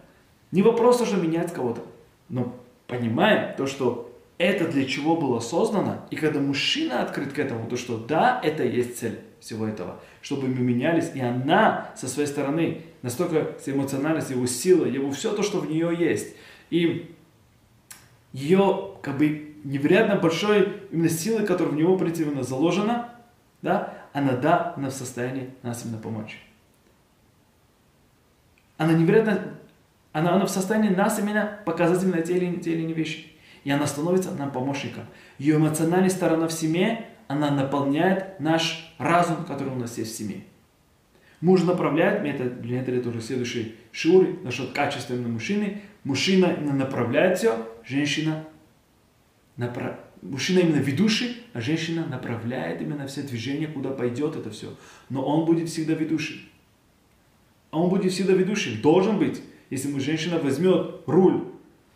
Speaker 1: Не вопрос уже менять кого-то, но понимаем то, что это для чего было создано, и когда мужчина открыт к этому, то что да, это есть цель всего этого, чтобы мы менялись, и она со своей стороны настолько эмоциональность, его сила, его все то, что в нее есть. И ее как бы невероятно большой именно силы, которая в него, именно заложена, да, она да, она в состоянии нас именно помочь. Она невероятно, она, она в состоянии нас именно показать именно те или, те или иные вещи. И она становится нам помощником. Ее эмоциональная сторона в семье, она наполняет наш разум, который у нас есть в семье. Муж направляет, метод, для этого это уже следующий шур, насчет качества именно мужчины. Мужчина направляет все, женщина направ... Мужчина именно ведущий, а женщина направляет именно все движения, куда пойдет это все. Но он будет всегда ведущим. А он будет всегда ведущим, должен быть. Если мы женщина возьмет руль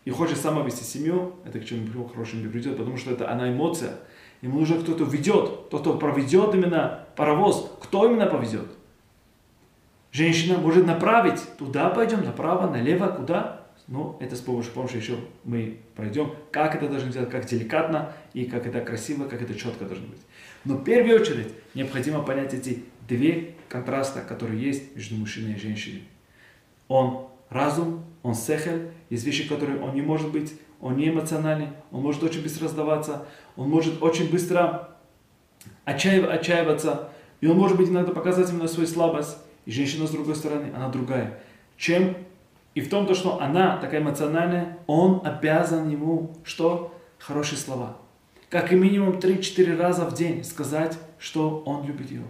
Speaker 1: и хочет сама вести семью, это к чему хорошему не придет, потому что это она эмоция. Ему нужно кто-то ведет, тот, кто проведет именно паровоз. Кто именно повезет? Женщина может направить, туда пойдем, направо, налево, куда? Ну, это с помощью помощи еще мы пройдем, как это должно делать, как деликатно и как это красиво, как это четко должно быть. Но в первую очередь необходимо понять эти две контраста, которые есть между мужчиной и женщиной. Он разум, он сехель, есть вещи, которые он не может быть, он не эмоциональный, он может очень быстро сдаваться, он может очень быстро отчаив, отчаиваться, и он может быть иногда показать именно свою слабость. И женщина с другой стороны, она другая. Чем и в том, то, что она такая эмоциональная, он обязан ему что? Хорошие слова. Как и минимум 3-4 раза в день сказать, что он любит ее.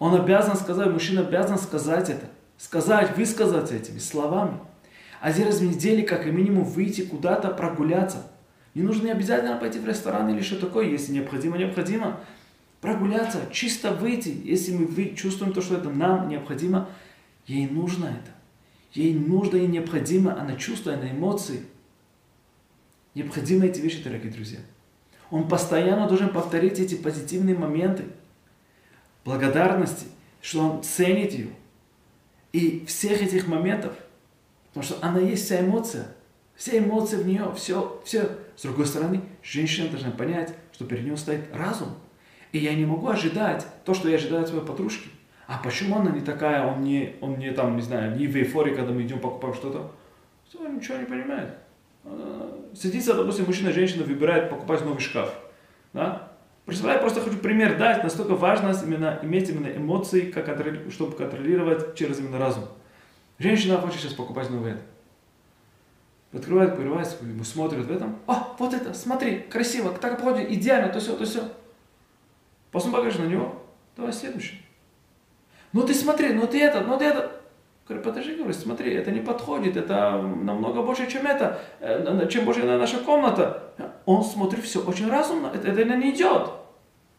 Speaker 1: Он обязан сказать, мужчина обязан сказать это сказать, высказать этими словами. Один раз в неделю, как и минимум, выйти куда-то прогуляться. Не нужно не обязательно пойти в ресторан или что такое, если необходимо, необходимо. Прогуляться, чисто выйти, если мы чувствуем то, что это нам необходимо, ей нужно это. Ей нужно и необходимо, она чувствует, она эмоции. Необходимы эти вещи, дорогие друзья. Он постоянно должен повторить эти позитивные моменты благодарности, что он ценит ее, и всех этих моментов, потому что она есть вся эмоция, все эмоции в нее, все, все. С другой стороны, женщина должна понять, что перед ней стоит разум. И я не могу ожидать то, что я ожидаю от своей подружки. А почему она не такая, он не, он не там, не знаю, не в эйфории, когда мы идем покупаем что-то? Все, ничего не понимает. Садится, допустим, мужчина женщина выбирает покупать новый шкаф. Да? Представляю, просто хочу пример дать, настолько важно именно иметь именно эмоции, как, чтобы контролировать через именно разум. Женщина хочет сейчас покупать новый это. Открывает, прерывается, ему смотрит в этом. О, вот это, смотри, красиво, так подходит, идеально, то все, то все. Покажешь на него, давай следующий. Ну ты смотри, ну ты это, ну ты это. Говорю, подожди, говорю, смотри, это не подходит, это намного больше, чем это, э, чем больше наша комната. Он смотрит все очень разумно, это, это не идет.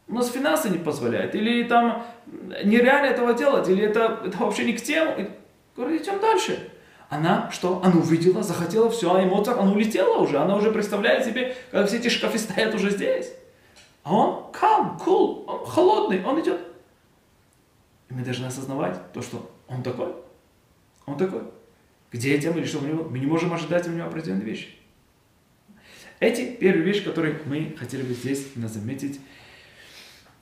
Speaker 1: У нас финансы не позволяют, или там нереально этого делать, или это, это вообще не к тему. Говорю, идем дальше. Она что? Она увидела, захотела, все, а эмоциях, она улетела уже, она уже представляет себе, как все эти шкафы стоят уже здесь. А он calm, cool, он холодный, он идет. И мы должны осознавать то, что он такой. Он такой. К детям или что у него, мы не можем ожидать у него определенные вещи. Эти первые вещи, которые мы хотели бы здесь заметить,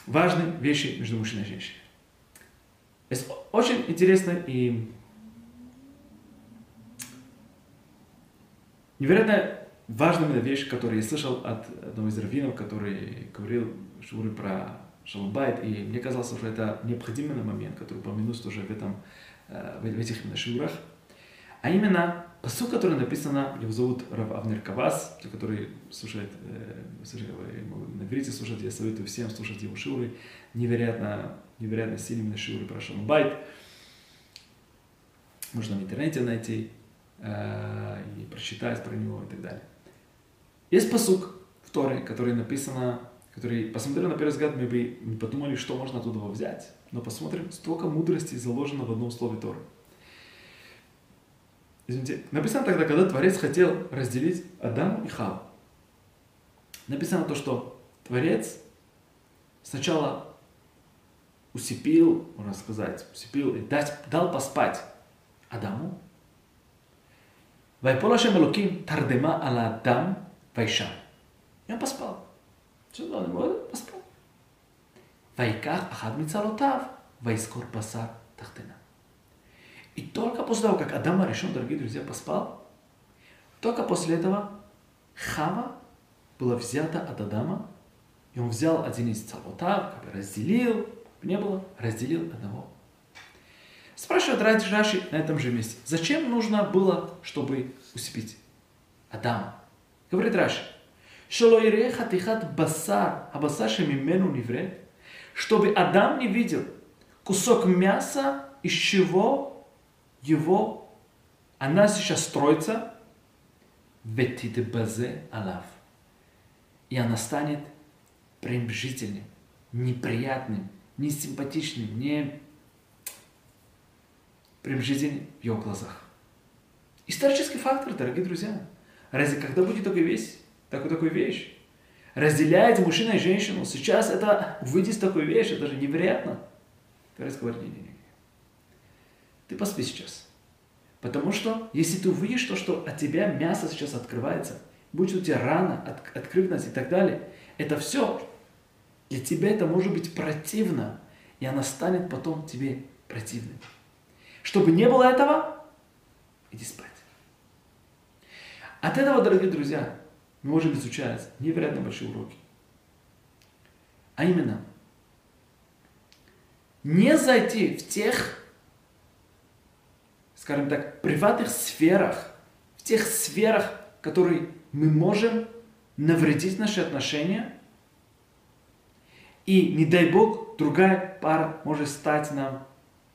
Speaker 1: важные вещи между мужчиной и женщиной. Это очень интересно и невероятно важная вещь, которую я слышал от одного из раввинов, который говорил Шуры про Шалбайт, и мне казалось, что это необходимый момент, который упомянут тоже в этом Э, в этих именно шурах, а именно посыл, который написано, его зовут Рав Авнер Кавас, те, которые слушают, э, на иврите слушать, я советую всем слушать его шуры, невероятно, невероятно сильные шуры про Шалбайт, можно в интернете найти э, и прочитать про него и так далее. Есть посук в Торе, который написано, который, посмотрели на первый взгляд, мы бы не подумали, что можно оттуда взять. Но посмотрим, столько мудрости заложено в одном слове Торы. Извините, написано тогда, когда Творец хотел разделить Адам и Хаву. Написано то, что Творец сначала усыпил, можно сказать, усыпил и дать, дал поспать Адаму. Вайпол Ашем Элоким тардема ала Адам вайша. И он поспал. Он может? Поспал. Вайках ахад мицалотав, вайскор басар тахтена. И только после того, как Адам решен, дорогие друзья, поспал, только после этого Хава была взята от Адама, и он взял один из цалотав, как разделил, не было, разделил одного. Спрашивает Раши на этом же месте, зачем нужно было, чтобы усыпить Адама? Говорит Раши, Шалоире хатихат басар, а басар шемимену невре, чтобы Адам не видел кусок мяса, из чего его, она сейчас строится, базе алав. И она станет пренебрежительным, неприятным, несимпатичным, не пренебрежительным в его глазах. Исторический фактор, дорогие друзья. Разве когда будет такая вещь, такой, такой вещь? Разделяет мужчина и женщину. Сейчас это увидеть такую вещь, это же невероятно. Творец говорит, не, не, не. Ты поспи сейчас. Потому что, если ты увидишь то, что от тебя мясо сейчас открывается, будет у тебя рана, от, открытность и так далее, это все, для тебя это может быть противно, и она станет потом тебе противной. Чтобы не было этого, иди спать. От этого, дорогие друзья, можем изучать невероятно большие уроки. А именно, не зайти в тех, скажем так, приватных сферах, в тех сферах, которые мы можем навредить наши отношения, и, не дай Бог, другая пара может стать нам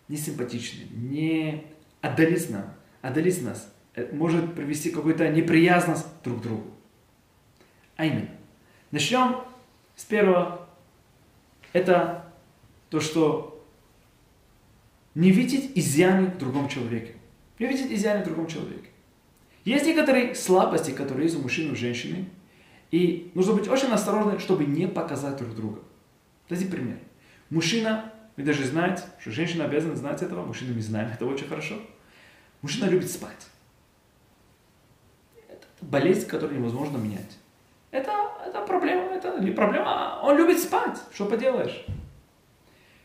Speaker 1: несимпатичной, не отдалить нам, отдалить нас, э, может привести какую-то неприязность друг к другу. А именно, начнем с первого. Это то, что не видеть изъяны в другом человеке. Не видеть изъяны в другом человеке. Есть некоторые слабости, которые есть у мужчины и у женщины, и нужно быть очень осторожным, чтобы не показать друг друга. Дайте пример. Мужчина, вы даже знаете, что женщина обязана знать этого, мужчина мы знаем это очень хорошо. Мужчина любит спать. Это болезнь, которую невозможно менять. Это, это проблема, это не проблема, он любит спать, что поделаешь.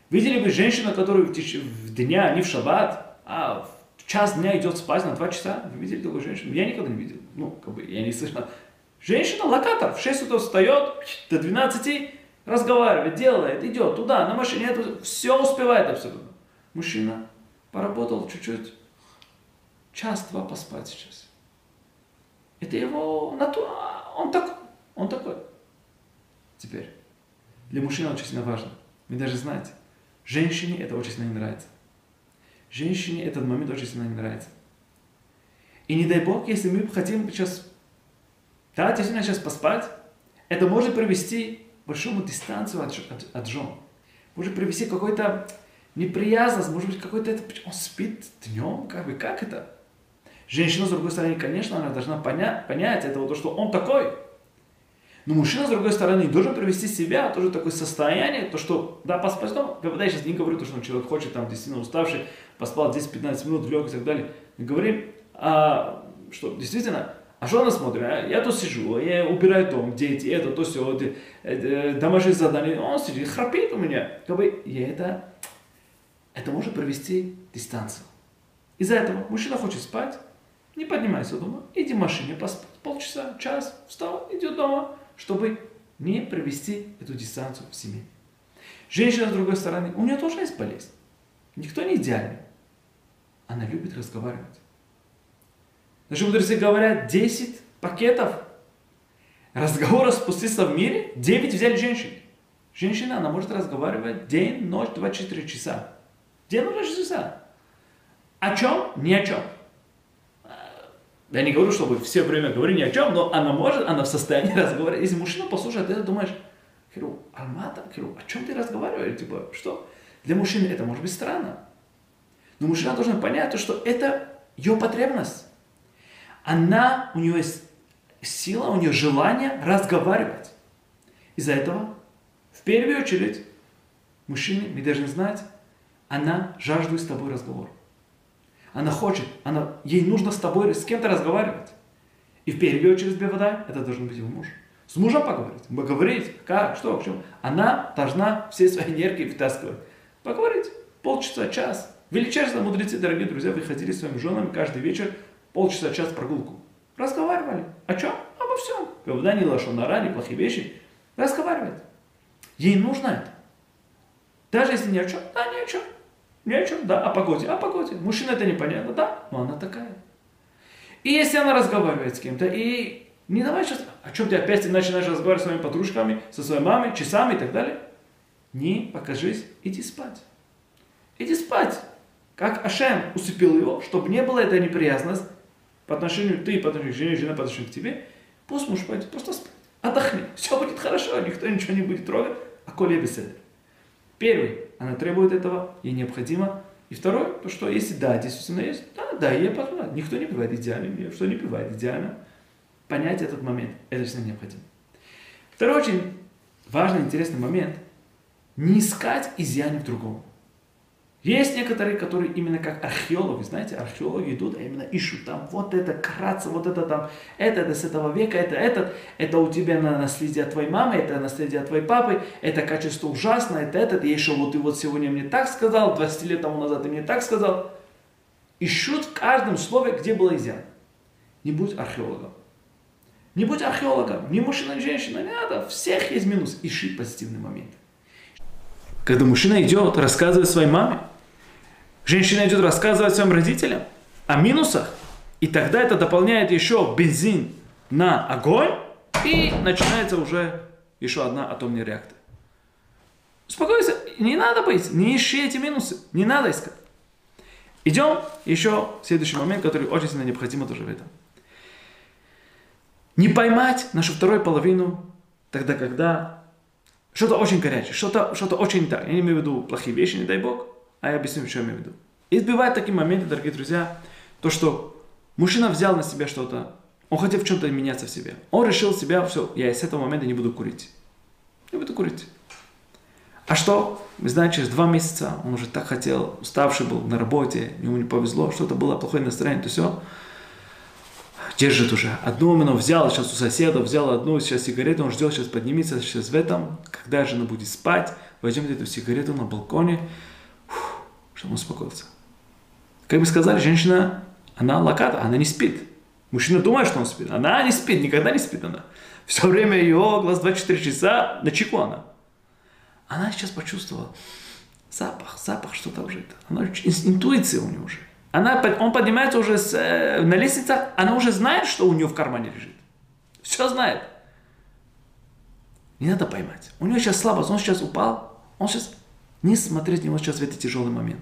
Speaker 1: Видели бы женщину, которая в, тече, в дня, не в шаббат, а в час дня идет спать на два часа? Вы видели такую женщину? Я никогда не видел. Ну, как бы, я не слышал. Женщина локатор, в 6 утра встает, до 12 разговаривает, делает, идет туда, на машине, это все успевает абсолютно. Мужчина поработал чуть-чуть, час-два поспать сейчас. Это его натура, он такой. Он такой. Теперь, для мужчины очень сильно важно. Вы даже знаете, женщине это очень сильно не нравится. Женщине этот момент очень сильно не нравится. И не дай бог, если мы хотим сейчас, да, действительно сейчас поспать, это может привести к большому дистанцию от, от, от жен. Может привести к какой-то неприязность, может быть, какой-то это, он спит днем, как бы, как это? Женщина, с другой стороны, конечно, она должна понять, понять этого, то, что он такой – но мужчина, с другой стороны, должен привести себя тоже такое состояние, то, что, да, поспать дома. Когда я сейчас не говорю, то, что человек хочет, там, действительно уставший, поспал 10-15 минут, лег и так далее. Мы говорим, а, что действительно, а что она смотрит? А? Я тут сижу, я убираю дом, дети, это, то, все, это, это, домашние задания. Он сидит, храпит у меня. Как бы, и это, это может провести дистанцию. Из-за этого мужчина хочет спать, не поднимайся дома, иди в машине поспать полчаса, час, встал, идет дома, чтобы не провести эту дистанцию в семье. Женщина, с другой стороны, у нее тоже есть болезнь. Никто не идеальный. Она любит разговаривать. Наши мудрецы говорят, 10 пакетов разговора спуститься в мире, 9 взяли женщин. Женщина, она может разговаривать день, ночь, 24 часа. День, ночь, 24 часа. О чем? Ни о чем. Я не говорю, чтобы все время говорить ни о чем, но она может, она в состоянии разговаривать. Если мужчина послушает, ты думаешь, Хиру, Алмата, Хиру, о чем ты разговариваешь? Типа, что? Для мужчины это может быть странно. Но мужчина должен понять, что это ее потребность. Она, у нее есть сила, у нее желание разговаривать. Из-за этого, в первую очередь, мужчины, мы должны знать, она жаждет с тобой разговора. Она хочет, она, ей нужно с тобой, с кем-то разговаривать. И в первую очередь Беводай, это должен быть его муж. С мужем поговорить. Поговорить, как, что, к чему. Она должна все свои энергии втаскивать. Поговорить. Полчаса, час. Величайшие мудрецы, дорогие друзья, выходили с своими женами каждый вечер полчаса, час прогулку. Разговаривали. О чем? Обо всем. Когда не лошонара, не плохие вещи. Разговаривать. Ей нужно это. Даже если ни о чем, да, ни о чем. Ни о чем, да, о погоде, о погоде. Мужчина это непонятно, да, но она такая. И если она разговаривает с кем-то, и не давай сейчас, о чем ты опять начинаешь разговаривать с своими подружками, со своей мамой, часами и так далее, не покажись, иди спать. Иди спать. Как Ашем усыпил его, чтобы не было этой неприязность по отношению ты, по отношению к жене, жена по отношению к тебе, пусть муж пойдет просто спать. Отдохни. Все будет хорошо, никто ничего не будет трогать, а коли беседы. Первый, она требует этого, ей необходимо. И второе, то что если да, действительно есть, да, да, ей позволят. Никто не бывает идеальным, что не бывает идеально. Понять этот момент, это всегда необходимо. Второй очень важный, интересный момент, не искать изъяны в другом. Есть некоторые, которые именно как археологи, знаете, археологи идут, а именно ищут там вот это кратце, вот это там, это, это с этого века, это этот, это у тебя на наследие от твоей мамы, это наследие от твоей папы, это качество ужасно, это этот, и еще вот ты вот сегодня мне так сказал, 20 лет тому назад ты мне так сказал. Ищут в каждом слове, где было изъян. Не будь археологом. Не будь археологом, ни мужчина, ни женщина, не надо. Всех есть минус. Ищи позитивный момент. Когда мужчина идет, рассказывает своей маме, женщина идет рассказывать своим родителям о минусах, и тогда это дополняет еще бензин на огонь, и начинается уже еще одна атомная реакция. Успокойся, не надо бояться, не ищи эти минусы, не надо искать. Идем еще в следующий момент, который очень сильно необходимо тоже в этом. Не поймать нашу вторую половину тогда, когда что-то очень горячее, что-то что очень так. Я не имею в виду плохие вещи, не дай бог, а я объясню, что я имею в виду. И бывают такие моменты, дорогие друзья, то, что мужчина взял на себя что-то, он хотел в чем-то меняться в себе. Он решил себя, все, я с этого момента не буду курить. Не буду курить. А что? Вы знаете, через два месяца он уже так хотел, уставший был на работе, ему не повезло, что-то было плохое настроение, то все держит уже. Одну именно взял сейчас у соседа, взял одну сейчас сигарету, он ждет, сейчас поднимется, сейчас в этом, когда жена будет спать, возьмет эту сигарету на балконе, чтобы он успокоился. Как бы сказали, женщина, она локата, она не спит. Мужчина думает, что он спит. Она не спит, никогда не спит она. Все время ее глаз 24 часа на чеку она. Она сейчас почувствовала запах, запах что-то уже. Она, интуиция у нее уже. Она, он поднимается уже с, э, на лестнице, она уже знает, что у нее в кармане лежит. Все знает. Не надо поймать. У него сейчас слабость, он сейчас упал, он сейчас не смотреть на него сейчас в этот тяжелый момент.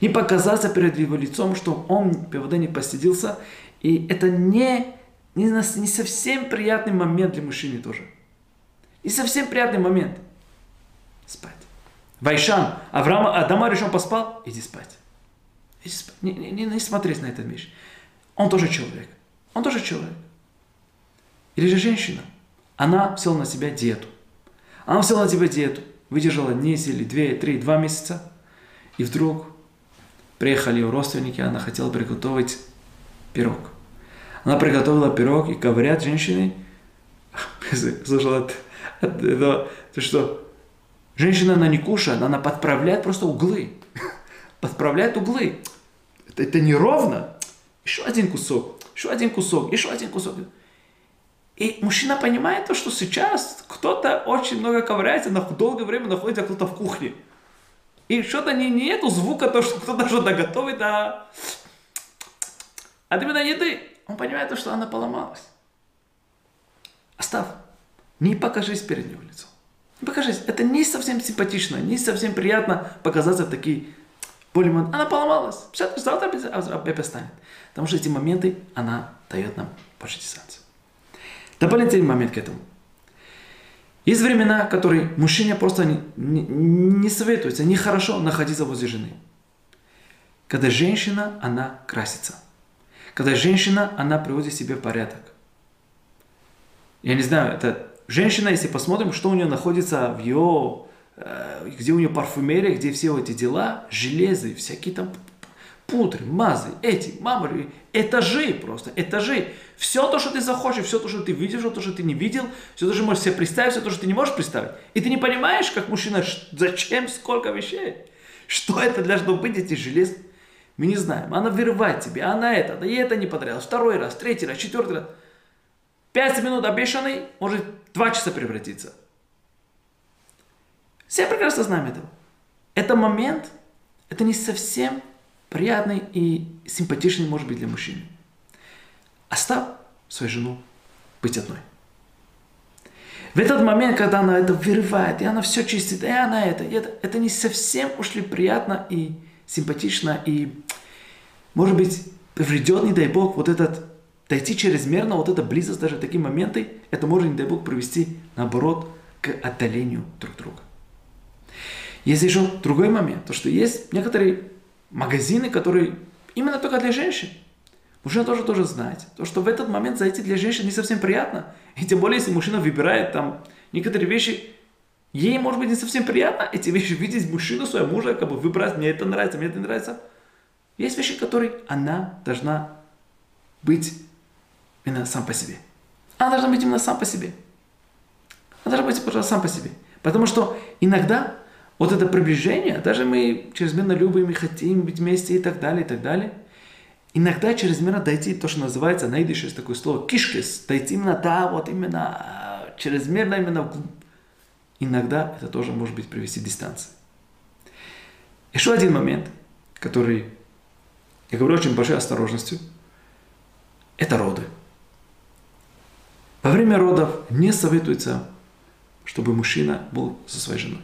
Speaker 1: Не показаться перед его лицом, что он ПВД не постыдился. И это не, не, не совсем приятный момент для мужчины тоже. Не совсем приятный момент. Спать. Вайшан, Авраам, Адама решил поспал, иди спать. Не, не, не, не смотреть на этот вещь. Он тоже человек. Он тоже человек. Или же женщина. Она взяла на себя диету. Она взяла на себя диету. Выдержала неделю, две, три, два месяца. И вдруг приехали ее родственники, она хотела приготовить пирог. Она приготовила пирог, и говорят женщины, слышал это, это, это, что женщина, она не кушает, она подправляет просто углы. Подправляет углы это, это неровно. Еще один кусок, еще один кусок, еще один кусок. И мужчина понимает то, что сейчас кто-то очень много ковыряется, на долгое время находится кто-то в кухне. И что-то не, нету звука, то, что кто-то что-то готовит, а от именно еды. Он понимает то, что она поломалась. Оставь. Не покажись перед него лицом. Не покажись. Это не совсем симпатично, не совсем приятно показаться в такие Полимон, она поломалась. Завтра опять станет. Потому что эти моменты, она дает нам больше дистанцию. Дополнительный момент к этому. Есть времена, которые мужчине просто не, не, не советуется, нехорошо находиться возле жены. Когда женщина, она красится. Когда женщина, она приводит себе в порядок. Я не знаю, это женщина, если посмотрим, что у нее находится в ее Э, где у нее парфюмерия, где все эти дела, железы, всякие там пудры, мазы, эти, мамы, этажи просто, этажи. Все то, что ты захочешь, все то, что ты видишь, все то, что ты не видел, все то, что можешь себе представить, все то, что ты не можешь представить. И ты не понимаешь, как мужчина, зачем сколько вещей. Что это должно быть, эти железки? Мы не знаем. Она вырывает тебе, она это, да ей это не понравилось. Второй раз, третий раз, четвертый раз. Пять минут обещанный может два часа превратиться. Все прекрасно знаем этого. Это момент, это не совсем приятный и симпатичный может быть для мужчины. Оставь свою жену быть одной. В этот момент, когда она это вырывает, и она все чистит, и она это, и это, это не совсем уж ли приятно и симпатично, и, может быть, повредет, не дай бог, вот этот, дойти чрезмерно, вот эта близость, даже такие моменты, это может, не дай бог, привести, наоборот, к отдалению друг друга. Есть еще другой момент, то что есть некоторые магазины, которые именно только для женщин. Мужчина тоже тоже знает. То, что в этот момент зайти для женщин не совсем приятно. И тем более, если мужчина выбирает там некоторые вещи, ей может быть не совсем приятно эти вещи видеть мужчину, своего мужа, как бы выбрать, мне это нравится, мне это не нравится. Есть вещи, которые она должна быть именно сам по себе. Она должна быть именно сам по себе. Она должна быть просто сам по себе. Потому что иногда вот это приближение, даже мы чрезмерно любим и хотим быть вместе и так далее, и так далее, иногда чрезмерно дойти, то, что называется, на идыше такое слово, кишкис, дойти именно, да, вот именно, чрезмерно именно, иногда это тоже может быть привести к дистанции. Еще один момент, который, я говорю очень большой осторожностью, это роды. Во время родов не советуется, чтобы мужчина был со своей женой.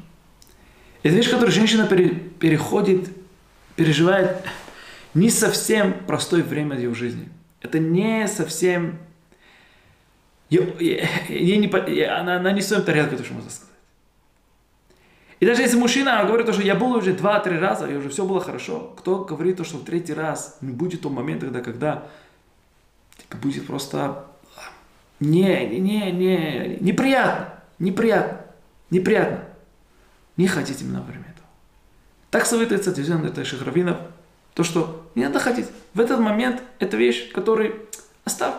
Speaker 1: Это вещь, которую женщина переходит, переживает не совсем простое время ее жизни. Это не совсем... Ей, ей не, она, она не в своем тарелке, то, что можно сказать. И даже если мужчина говорит, что я был уже два-три раза, и уже все было хорошо, кто говорит, что в третий раз не будет тот момент, когда, когда типа, будет просто не, не, не, неприятно, неприятно, неприятно. Не хотите именно во время этого. Так советуется движение это Шахравинов, то, что не надо хотеть. В этот момент это вещь, которую оставь.